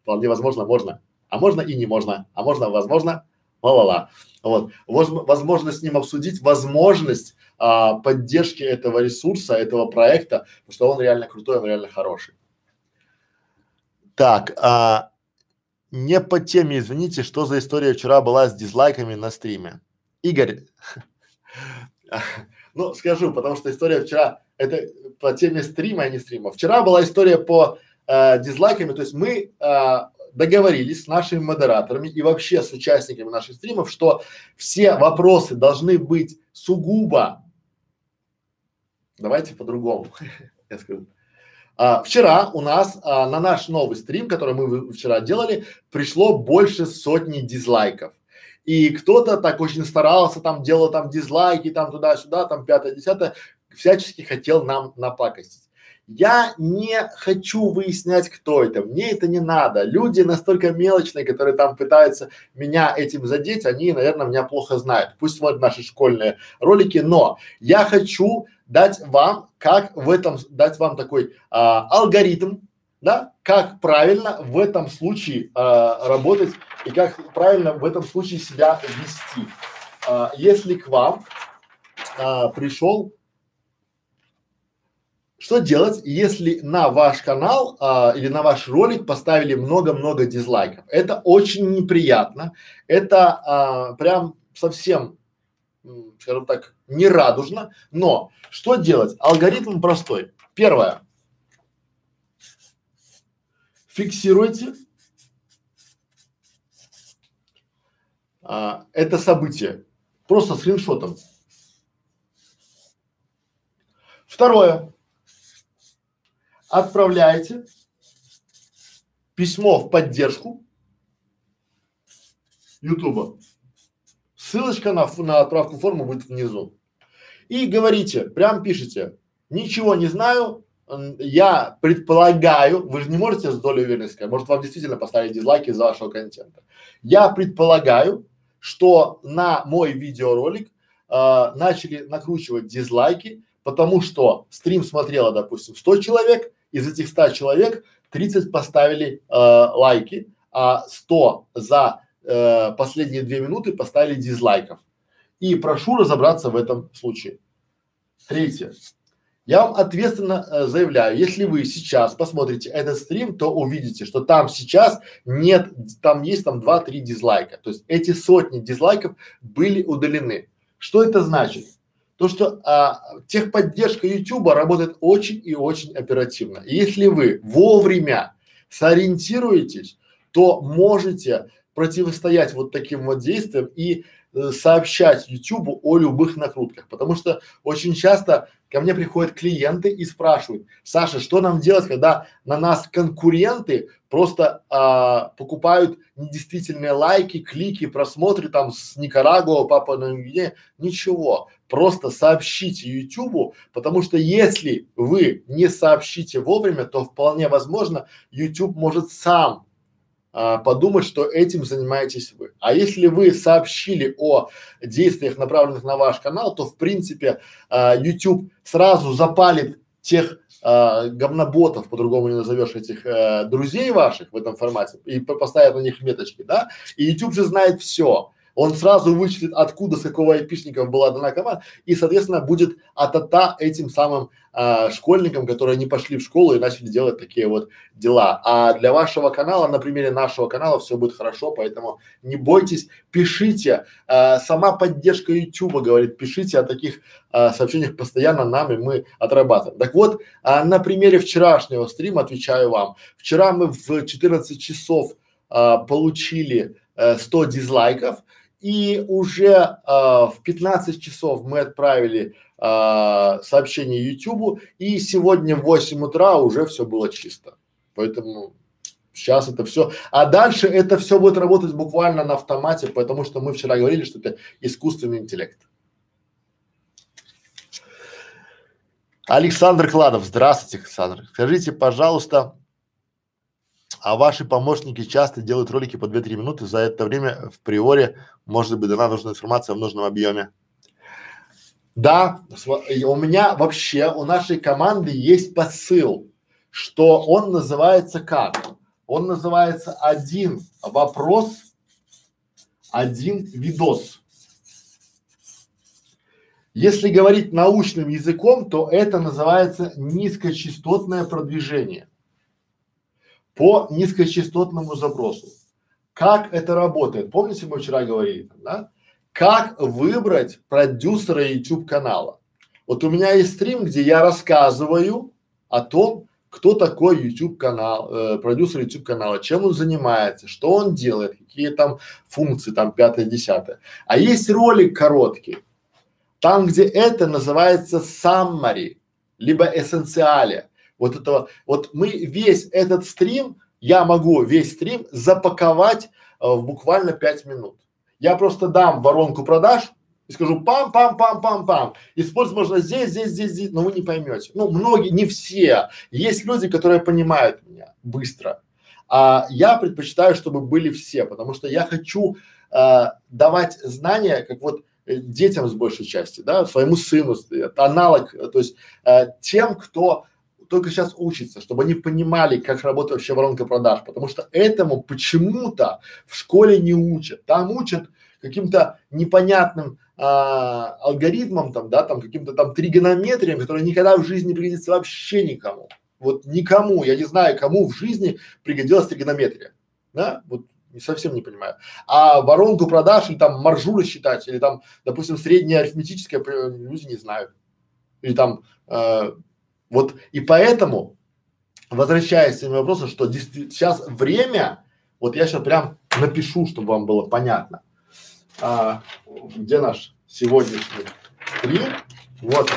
Вполне возможно, можно. А можно и не можно. А можно, возможно, ла-ла-ла. Вот. Возможно с ним обсудить возможность а, поддержки этого ресурса, этого проекта, потому что он реально крутой, он реально хороший. Так, а, не по теме, извините, что за история вчера была с дизлайками на стриме? Игорь, ну скажу, потому что история вчера, это по теме стрима, а не стрима. Вчера была история по э, дизлайками, то есть мы э, договорились с нашими модераторами и вообще с участниками наших стримов, что все вопросы должны быть сугубо, давайте по-другому, я скажу. А, вчера у нас а, на наш новый стрим, который мы вчера делали, пришло больше сотни дизлайков. И кто-то так очень старался, там делал там дизлайки, там туда-сюда, там пятое, десятое, всячески хотел нам напакостить. Я не хочу выяснять, кто это. Мне это не надо. Люди настолько мелочные, которые там пытаются меня этим задеть, они, наверное, меня плохо знают. Пусть смотрят наши школьные ролики, но я хочу дать вам, как в этом, дать вам такой а, алгоритм, да, как правильно в этом случае а, работать и как правильно в этом случае себя вести. А, если к вам а, пришел что делать, если на ваш канал а, или на ваш ролик поставили много-много дизлайков? Это очень неприятно. Это а, прям совсем, скажем так, нерадужно. Но что делать? Алгоритм простой. Первое. Фиксируйте а, это событие просто скриншотом. Второе отправляете письмо в поддержку Ютуба. Ссылочка на, на отправку формы будет внизу. И говорите, прям пишите, ничего не знаю, я предполагаю, вы же не можете с долей уверенности сказать, может вам действительно поставить дизлайки из-за вашего контента. Я предполагаю, что на мой видеоролик э, начали накручивать дизлайки, потому что стрим смотрело, допустим, 100 человек, из этих 100 человек 30 поставили э, лайки, а 100 за э, последние две минуты поставили дизлайков. И прошу разобраться в этом случае. Третье. Я вам ответственно э, заявляю, если вы сейчас посмотрите этот стрим, то увидите, что там сейчас нет, там есть там 2-3 дизлайка. То есть эти сотни дизлайков были удалены. Что это значит? То, что а, техподдержка YouTube работает очень и очень оперативно. И если вы вовремя сориентируетесь, то можете противостоять вот таким вот действиям и э, сообщать YouTube о любых накрутках. Потому что очень часто ко мне приходят клиенты и спрашивают, Саша, что нам делать, когда на нас конкуренты просто а, покупают недействительные лайки, клики, просмотры там с Никарагуа, Папа на Гвине, ничего. Просто сообщите YouTube, потому что если вы не сообщите вовремя, то вполне возможно YouTube может сам а, подумать, что этим занимаетесь вы. А если вы сообщили о действиях, направленных на ваш канал, то в принципе а, YouTube сразу запалит тех э, говноботов, по-другому не назовешь этих э, друзей ваших в этом формате и поставят на них меточки, да? И YouTube же знает все. Он сразу вычислит, откуда, с какого айпишников была дана команда, и, соответственно, будет атата этим самым а, школьникам, которые не пошли в школу и начали делать такие вот дела. А для вашего канала, на примере нашего канала, все будет хорошо, поэтому не бойтесь, пишите. А, сама поддержка YouTube говорит, пишите о таких а, сообщениях постоянно нам, и мы отрабатываем. Так вот, а, на примере вчерашнего стрима отвечаю вам. Вчера мы в 14 часов а, получили а, 100 дизлайков, и уже э, в 15 часов мы отправили э, сообщение YouTube, и сегодня в 8 утра уже все было чисто. Поэтому сейчас это все. А дальше это все будет работать буквально на автомате, потому что мы вчера говорили, что это искусственный интеллект. Александр Кладов, здравствуйте, Александр. Скажите, пожалуйста, а ваши помощники часто делают ролики по 2-3 минуты, за это время в приоре может быть дана нужная информация в нужном объеме. Да, у меня вообще, у нашей команды есть посыл, что он называется как? Он называется один вопрос, один видос. Если говорить научным языком, то это называется низкочастотное продвижение по низкочастотному запросу. Как это работает? Помните, мы вчера говорили, да? Как выбрать продюсера YouTube канала? Вот у меня есть стрим, где я рассказываю о том, кто такой YouTube канал, э, продюсер YouTube канала, чем он занимается, что он делает, какие там функции, там пятое, десятое. А есть ролик короткий, там, где это называется summary, либо эссенциале вот этого, вот мы весь этот стрим, я могу весь стрим запаковать э, в буквально пять минут. Я просто дам воронку продаж, и скажу пам-пам-пам-пам-пам. Использовать можно здесь, здесь, здесь, здесь, но вы не поймете. Ну, многие, не все. Есть люди, которые понимают меня быстро. А я предпочитаю, чтобы были все, потому что я хочу э, давать знания, как вот э, детям с большей части, да, своему сыну, это аналог, то есть э, тем, кто только сейчас учится, чтобы они понимали, как работает вообще воронка продаж, потому что этому почему-то в школе не учат. Там учат каким-то непонятным а, алгоритмам там, да, там каким-то там тригонометриям, которые никогда в жизни не пригодятся вообще никому. Вот никому, я не знаю, кому в жизни пригодилась тригонометрия, да, вот совсем не понимаю. А воронку продаж или там маржу рассчитать, или там, допустим, среднее арифметическое люди не знают. Или там, э, вот, и поэтому, возвращаясь к этому вопросу, что сейчас время, вот я сейчас прям напишу, чтобы вам было понятно а, где наш сегодняшний стрим? Вот.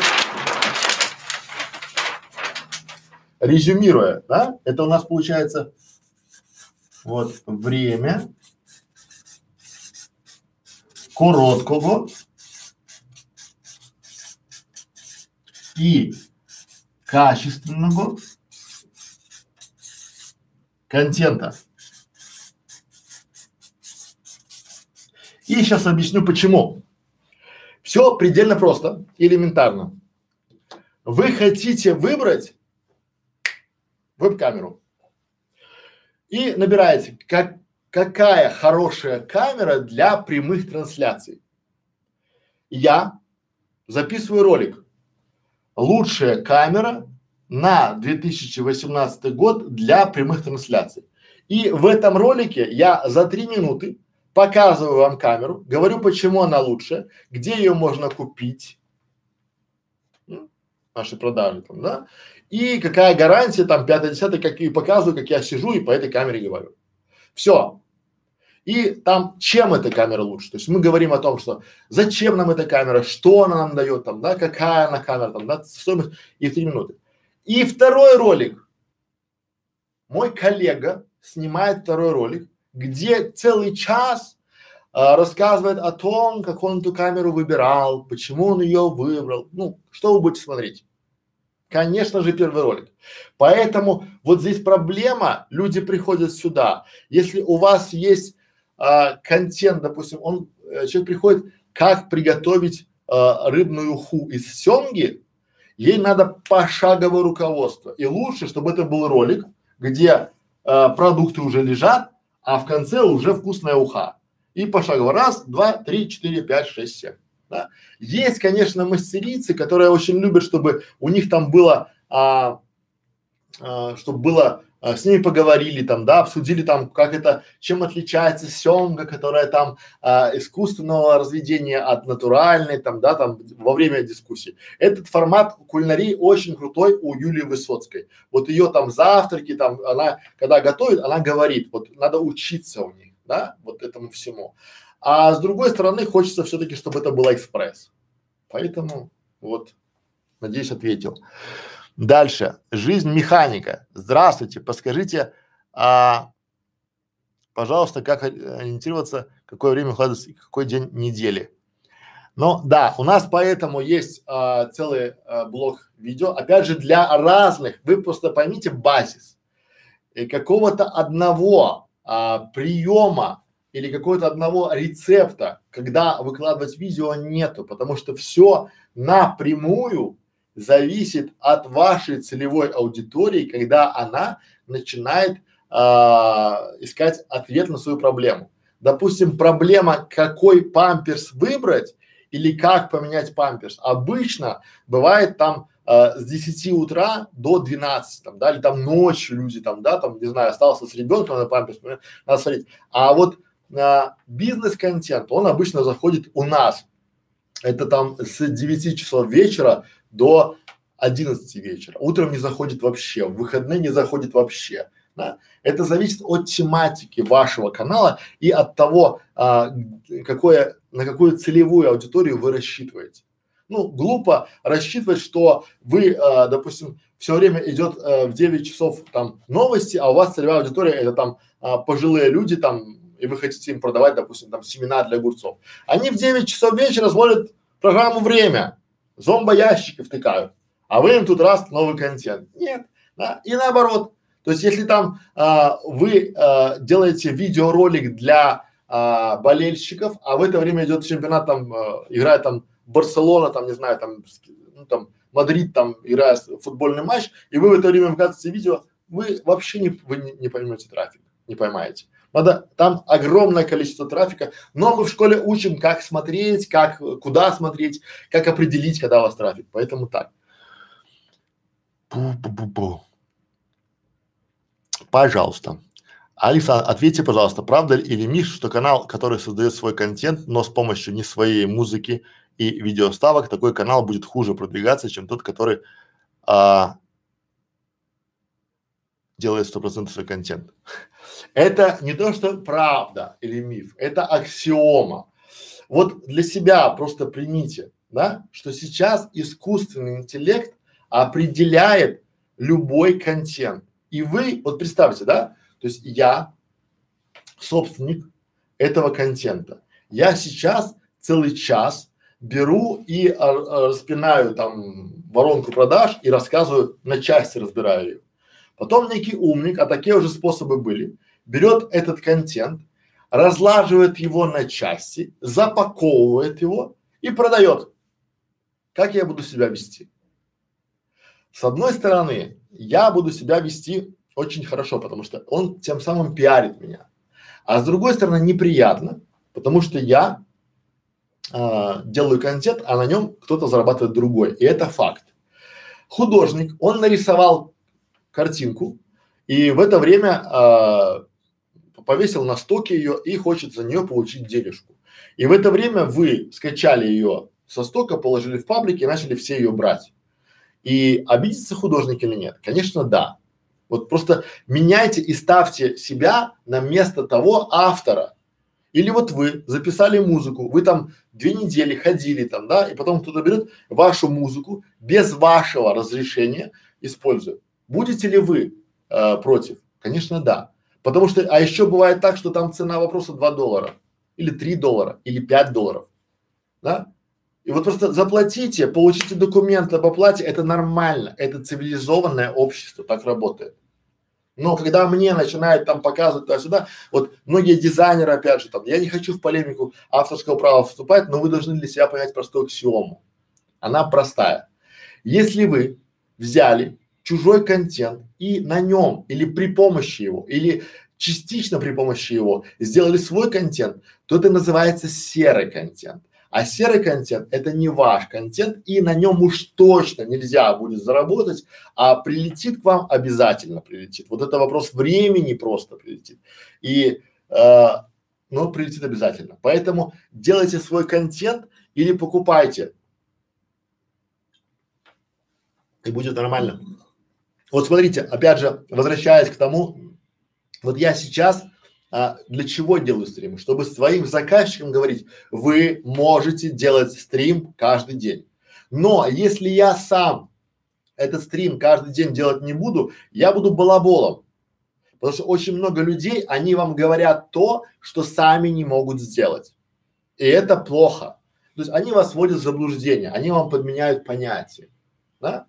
Резюмируя, да, это у нас получается вот время короткого и качественного контента. И сейчас объясню почему. Все предельно просто, элементарно. Вы хотите выбрать веб-камеру и набираете, как, какая хорошая камера для прямых трансляций. Я записываю ролик. Лучшая камера на 2018 год для прямых трансляций. И в этом ролике я за три минуты показываю вам камеру, говорю, почему она лучше, где ее можно купить, ну, наши продажи там, да, и какая гарантия там пятое, десятое, как и показываю, как я сижу и по этой камере говорю. Все. И там, чем эта камера лучше? То есть мы говорим о том, что зачем нам эта камера, что она нам дает там, да, какая она камера там, да, стоимость и три минуты. И второй ролик. Мой коллега снимает второй ролик, где целый час а, рассказывает о том, как он эту камеру выбирал, почему он ее выбрал. Ну, что вы будете смотреть? Конечно же, первый ролик. Поэтому вот здесь проблема, люди приходят сюда. Если у вас есть а, контент, допустим, он, э, человек приходит, как приготовить а, рыбную уху из семги, ей надо пошаговое руководство. И лучше, чтобы это был ролик, где а, продукты уже лежат, а в конце уже вкусная уха. И пошагово. Раз, два, три, четыре, пять, шесть, семь. Да? Есть, конечно, мастерицы, которые очень любят, чтобы у них там было, а, а, чтобы было с ними поговорили там, да, обсудили там, как это, чем отличается семга, которая там а, искусственного разведения от натуральной, там, да, там во время дискуссии. Этот формат кулинарии очень крутой у Юлии Высоцкой. Вот ее там завтраки, там, она, когда готовит, она говорит, вот надо учиться у них, да, вот этому всему. А с другой стороны, хочется все-таки, чтобы это было экспресс. Поэтому вот, надеюсь, ответил. Дальше. Жизнь механика. Здравствуйте. Подскажите, а, пожалуйста, как ориентироваться, какое время укладывается и какой день недели. Ну да, у нас поэтому есть а, целый а, блок видео, опять же для разных, вы просто поймите базис. И какого-то одного а, приема или какого-то одного рецепта, когда выкладывать видео нету, потому что все напрямую зависит от вашей целевой аудитории, когда она начинает а, искать ответ на свою проблему. Допустим, проблема, какой памперс выбрать или как поменять памперс, обычно бывает там э, с 10 утра до 12, там, да, или там ночью люди там, да, там, не знаю, остался с ребенком на памперс, надо смотреть. А вот э, бизнес-контент, он обычно заходит у нас, это там с 9 часов вечера до 11 вечера. Утром не заходит вообще, в выходные не заходит вообще. Да? Это зависит от тематики вашего канала и от того, а, какое, на какую целевую аудиторию вы рассчитываете. Ну, глупо рассчитывать, что вы, а, допустим, все время идет а, в 9 часов там новости, а у вас целевая аудитория это там а, пожилые люди там и вы хотите им продавать, допустим, там семена для огурцов. Они в 9 часов вечера смотрят программу «Время», зомбоящики втыкают, а вы им тут раз новый контент. Нет, да, и наоборот. То есть, если там а, вы а, делаете видеоролик для а, болельщиков, а в это время идет чемпионат, там а, играет там Барселона, там не знаю, там, ну, там Мадрид, там играет футбольный матч, и вы в это время выкладываете видео, вы вообще не, вы не, не поймаете трафик, не поймаете. Надо, там огромное количество трафика, но мы в школе учим, как смотреть, как, куда смотреть, как определить, когда у вас трафик, поэтому так. Бу-бу-бу-бу. Пожалуйста. Алиса, ответьте, пожалуйста, правда или миф, что канал, который создает свой контент, но с помощью не своей музыки и видеоставок, такой канал будет хуже продвигаться, чем тот, который а, делает сто процентов свой контент. Это не то, что правда или миф, это аксиома. Вот для себя просто примите, да, что сейчас искусственный интеллект определяет любой контент. И вы, вот представьте, да, то есть я собственник этого контента. Я сейчас целый час беру и а, а, распинаю там воронку продаж и рассказываю, на части разбираю ее. Потом некий умник, а такие уже способы были, берет этот контент, разлаживает его на части, запаковывает его и продает. Как я буду себя вести? С одной стороны, я буду себя вести очень хорошо, потому что он тем самым пиарит меня. А с другой стороны, неприятно, потому что я а, делаю контент, а на нем кто-то зарабатывает другой. И это факт. Художник, он нарисовал картинку, и в это время а, повесил на стоке ее и хочет за нее получить денежку. И в это время вы скачали ее со стока, положили в паблик и начали все ее брать. И обидится художник или нет? Конечно, да. Вот просто меняйте и ставьте себя на место того автора. Или вот вы записали музыку, вы там две недели ходили там, да, и потом кто-то берет вашу музыку без вашего разрешения использует. Будете ли вы э, против? Конечно, да. Потому что, а еще бывает так, что там цена вопроса 2 доллара, или 3 доллара, или 5 долларов, да? И вот просто заплатите, получите документ об оплате, это нормально, это цивилизованное общество, так работает. Но когда мне начинают там показывать туда-сюда, вот многие дизайнеры, опять же, там, я не хочу в полемику авторского права вступать, но вы должны для себя понять простую аксиому. Она простая. Если вы взяли чужой контент и на нем или при помощи его, или частично при помощи его сделали свой контент, то это называется серый контент. А серый контент – это не ваш контент, и на нем уж точно нельзя будет заработать, а прилетит к вам обязательно прилетит. Вот это вопрос времени просто прилетит. И, э, ну, прилетит обязательно. Поэтому делайте свой контент или покупайте, и будет нормально. Вот смотрите, опять же, возвращаясь к тому, вот я сейчас а, для чего делаю стрим? Чтобы своим заказчикам говорить, вы можете делать стрим каждый день. Но если я сам этот стрим каждый день делать не буду, я буду балаболом. Потому что очень много людей, они вам говорят то, что сами не могут сделать. И это плохо. То есть они вас вводят в заблуждение, они вам подменяют понятия. Да?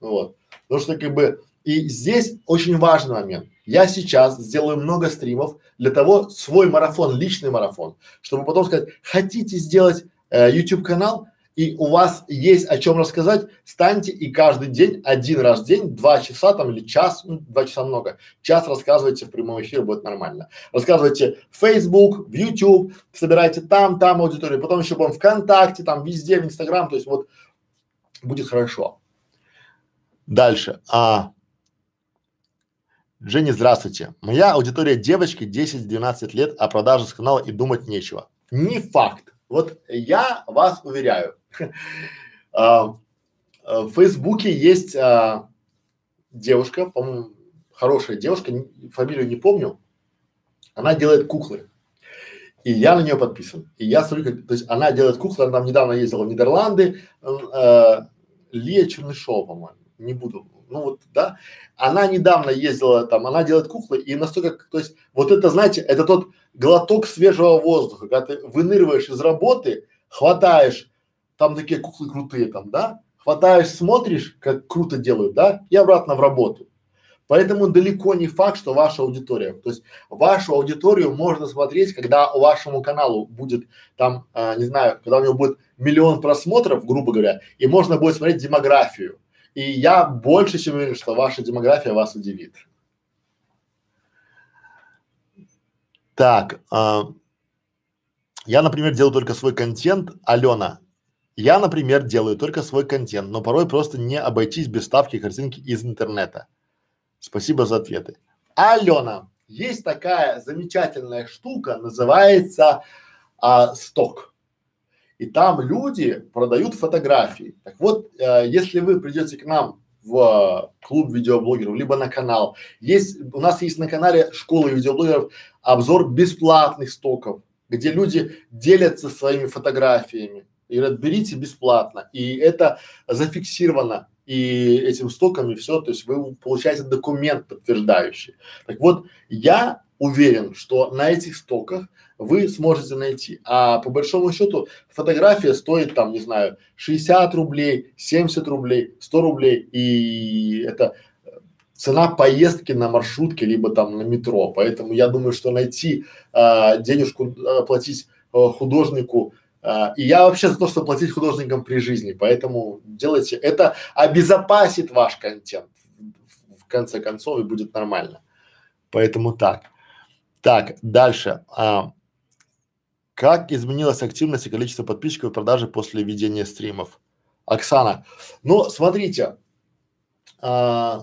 Вот. Потому что как бы и здесь очень важный момент. Я сейчас сделаю много стримов для того, свой марафон, личный марафон, чтобы потом сказать, хотите сделать э, YouTube канал, и у вас есть о чем рассказать, станьте и каждый день, один раз в день, два часа там или час, ну, два часа много, час рассказывайте в прямом эфире, будет нормально. Рассказывайте в Facebook, в YouTube, собирайте там, там аудиторию, потом еще будем ВКонтакте, там везде, в Инстаграм, то есть вот будет хорошо. Дальше. А, Женя, здравствуйте. Моя аудитория девочки 10-12 лет, а продажи с канала и думать нечего. Не факт. Вот я вас уверяю. А, а, в Фейсбуке есть а, девушка, по-моему, хорошая девушка, фамилию не помню. Она делает куклы. И я на нее подписан. И я смотрю, как, то есть она делает куклы, она недавно ездила в Нидерланды, э, Лия Чернышова, по-моему, не буду ну вот, да, она недавно ездила там, она делает куклы и настолько, то есть вот это, знаете, это тот глоток свежего воздуха, когда ты выныриваешь из работы, хватаешь, там такие куклы крутые там, да, хватаешь, смотришь, как круто делают, да, и обратно в работу. Поэтому далеко не факт, что ваша аудитория. То есть вашу аудиторию можно смотреть, когда вашему каналу будет там, а, не знаю, когда у него будет миллион просмотров, грубо говоря, и можно будет смотреть демографию. И я больше чем уверен, что ваша демография вас удивит. Так, э, я, например, делаю только свой контент. Алена, я, например, делаю только свой контент, но порой просто не обойтись без ставки картинки из интернета. Спасибо за ответы. Алена, есть такая замечательная штука, называется а, сток. И там люди продают фотографии. Так вот, э, если вы придете к нам в клуб видеоблогеров, либо на канал, есть, у нас есть на канале школы видеоблогеров обзор бесплатных стоков, где люди делятся своими фотографиями и говорят, берите бесплатно. И это зафиксировано и этим стоком и все, то есть вы получаете документ подтверждающий. Так вот, я уверен, что на этих стоках вы сможете найти. А по большому счету фотография стоит там, не знаю, 60 рублей, 70 рублей, 100 рублей и это цена поездки на маршрутке либо там на метро. Поэтому я думаю, что найти а, денежку, а, платить а, художнику а, и я вообще за то, чтобы платить художникам при жизни, поэтому делайте это, обезопасит ваш контент в конце концов и будет нормально. Поэтому так. Так, дальше. А, как изменилась активность и количество подписчиков и продажи после ведения стримов? Оксана, ну смотрите, а,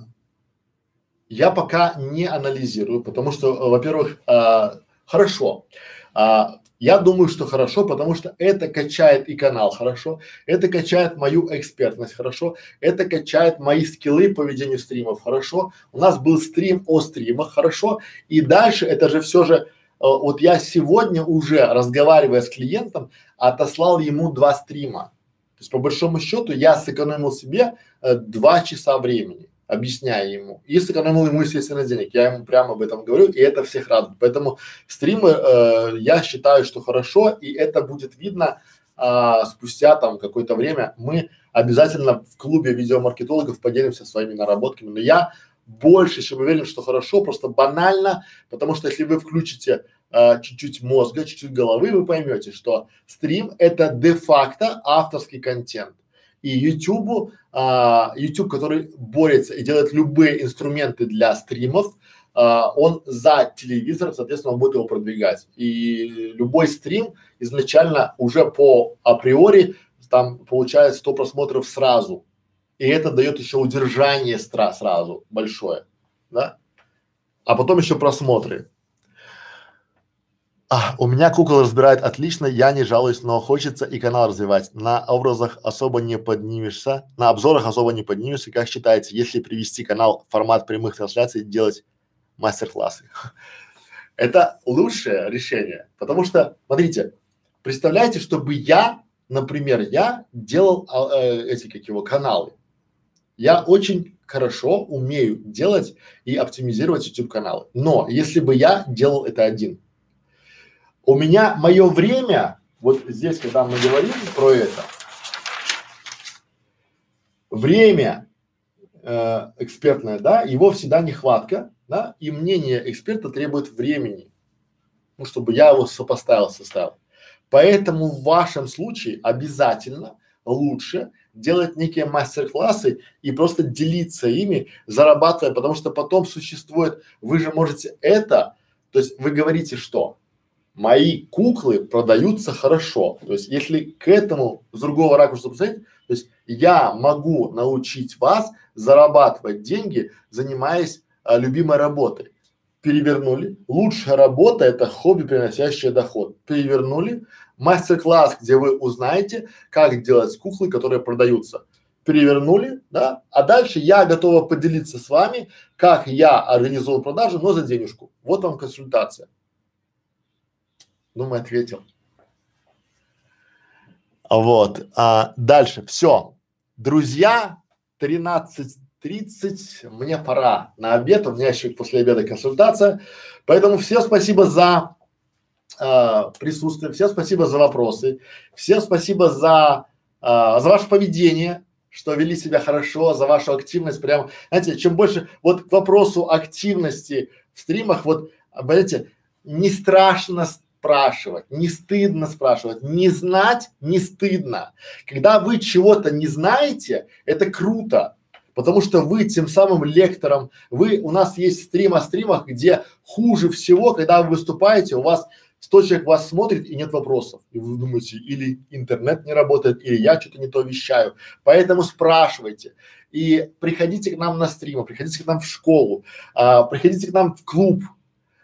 я пока не анализирую, потому что, во-первых, а, хорошо, а, я думаю, что хорошо, потому что это качает и канал хорошо, это качает мою экспертность хорошо, это качает мои скиллы по ведению стримов хорошо. У нас был стрим о стримах хорошо, и дальше это же все же э, вот я сегодня уже разговаривая с клиентом отослал ему два стрима. То есть по большому счету я сэкономил себе э, два часа времени объясняя ему. И сэкономил ему, естественно, денег. Я ему прямо об этом говорю, и это всех радует. Поэтому стримы э, я считаю, что хорошо, и это будет видно э, спустя там какое-то время. Мы обязательно в клубе видеомаркетологов поделимся своими наработками. Но я больше чем уверен, что хорошо, просто банально, потому что если вы включите э, чуть-чуть мозга, чуть-чуть головы, вы поймете, что стрим это де-факто авторский контент и YouTube, а, YouTube, который борется и делает любые инструменты для стримов, а, он за телевизор, соответственно, он будет его продвигать. И любой стрим изначально уже по априори там получает 100 просмотров сразу. И это дает еще удержание стра сразу большое, да? А потом еще просмотры. А, у меня кукол разбирает отлично, я не жалуюсь, но хочется и канал развивать. На образах особо не поднимешься, на обзорах особо не поднимешься. Как считаете, если привести канал в формат прямых трансляций, делать мастер-классы? Это лучшее решение, потому что, смотрите, представляете, чтобы я, например, я делал а, э, эти, как его, каналы. Я очень хорошо умею делать и оптимизировать YouTube каналы. Но если бы я делал это один, у меня мое время, вот здесь, когда мы говорим про это, время э, экспертное, да, его всегда нехватка, да, и мнение эксперта требует времени, ну, чтобы я его сопоставил, составил. Поэтому в вашем случае обязательно лучше делать некие мастер-классы и просто делиться ими, зарабатывая, потому что потом существует, вы же можете это, то есть вы говорите что? мои куклы продаются хорошо. То есть, если к этому с другого ракурса посмотреть, то есть я могу научить вас зарабатывать деньги, занимаясь а, любимой работой. Перевернули. Лучшая работа – это хобби, приносящее доход. Перевернули. Мастер-класс, где вы узнаете, как делать куклы, которые продаются. Перевернули, да, а дальше я готова поделиться с вами, как я организовал продажи, но за денежку. Вот вам консультация. Думаю, ответил. Вот. А, дальше. Все. Друзья, 13, 30, мне пора на обед, у меня еще после обеда консультация. Поэтому всем спасибо за э, присутствие, всем спасибо за вопросы, всем спасибо за, э, за ваше поведение, что вели себя хорошо, за вашу активность. Прям, знаете, чем больше, вот к вопросу активности в стримах, вот, понимаете, не страшно спрашивать, не стыдно спрашивать, не знать не стыдно. Когда вы чего-то не знаете, это круто, потому что вы тем самым лектором, вы, у нас есть стрим о стримах, где хуже всего, когда вы выступаете, у вас Сто человек вас смотрит и нет вопросов. И вы думаете, или интернет не работает, или я что-то не то вещаю. Поэтому спрашивайте. И приходите к нам на стримы, приходите к нам в школу, а, приходите к нам в клуб,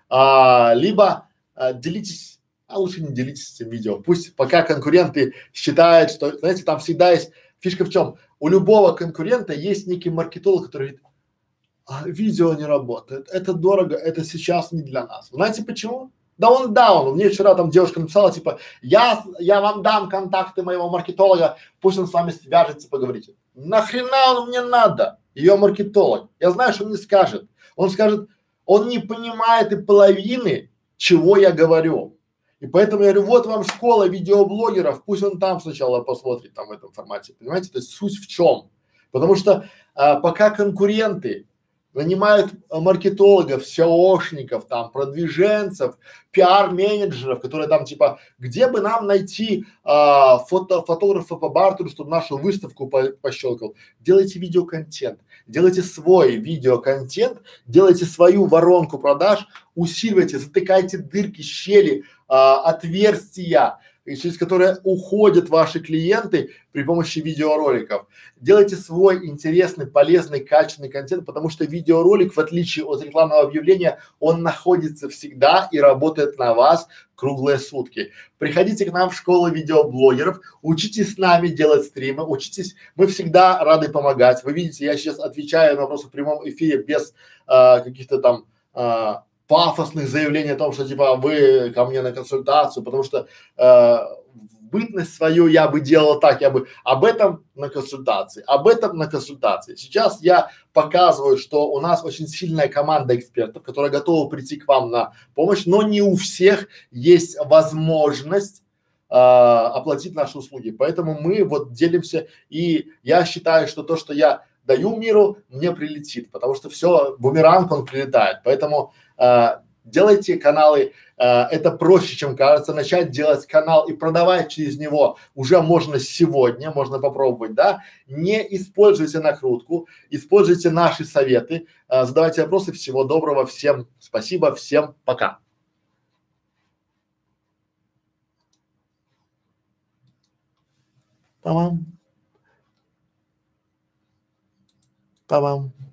а, либо а, делитесь, а лучше не делитесь этим видео. Пусть пока конкуренты считают, что, знаете, там всегда есть фишка в чем? У любого конкурента есть некий маркетолог, который говорит, а, видео не работает, это дорого, это сейчас не для нас. Знаете почему? Да он даун. Мне вчера там девушка написала, типа, я, я вам дам контакты моего маркетолога, пусть он с вами свяжется, поговорите. Нахрена он мне надо? Ее маркетолог. Я знаю, что он не скажет. Он скажет, он не понимает и половины, чего я говорю. И поэтому я говорю, вот вам школа видеоблогеров, пусть он там сначала посмотрит там в этом формате. Понимаете, то есть суть в чем? Потому что а, пока конкуренты нанимают э, маркетологов, SEOшников, там, продвиженцев, пиар-менеджеров, которые там типа, где бы нам найти а, фото, фотографа по бартеру, чтобы нашу выставку по, пощелкал. Делайте видеоконтент, делайте свой видеоконтент, делайте свою воронку продаж, усиливайте, затыкайте дырки, щели, а, отверстия, и через которые уходят ваши клиенты при помощи видеороликов. Делайте свой интересный, полезный, качественный контент, потому что видеоролик, в отличие от рекламного объявления, он находится всегда и работает на вас круглые сутки. Приходите к нам в школу видеоблогеров, учитесь с нами делать стримы, учитесь, мы всегда рады помогать. Вы видите, я сейчас отвечаю на вопросы в прямом эфире без а, каких-то там а, пафосных заявлений о том, что типа вы ко мне на консультацию, потому что э, бытность свою я бы делал так, я бы об этом на консультации, об этом на консультации. Сейчас я показываю, что у нас очень сильная команда экспертов, которая готова прийти к вам на помощь, но не у всех есть возможность э, оплатить наши услуги. Поэтому мы вот делимся, и я считаю, что то, что я даю миру, мне прилетит, потому что все, бумеранг, он прилетает. Поэтому а, делайте каналы, а, это проще, чем кажется, начать делать канал и продавать через него уже можно сегодня, можно попробовать, да, не используйте накрутку, используйте наши советы, а, задавайте вопросы, всего доброго, всем спасибо, всем пока. Па-бам. Па-бам.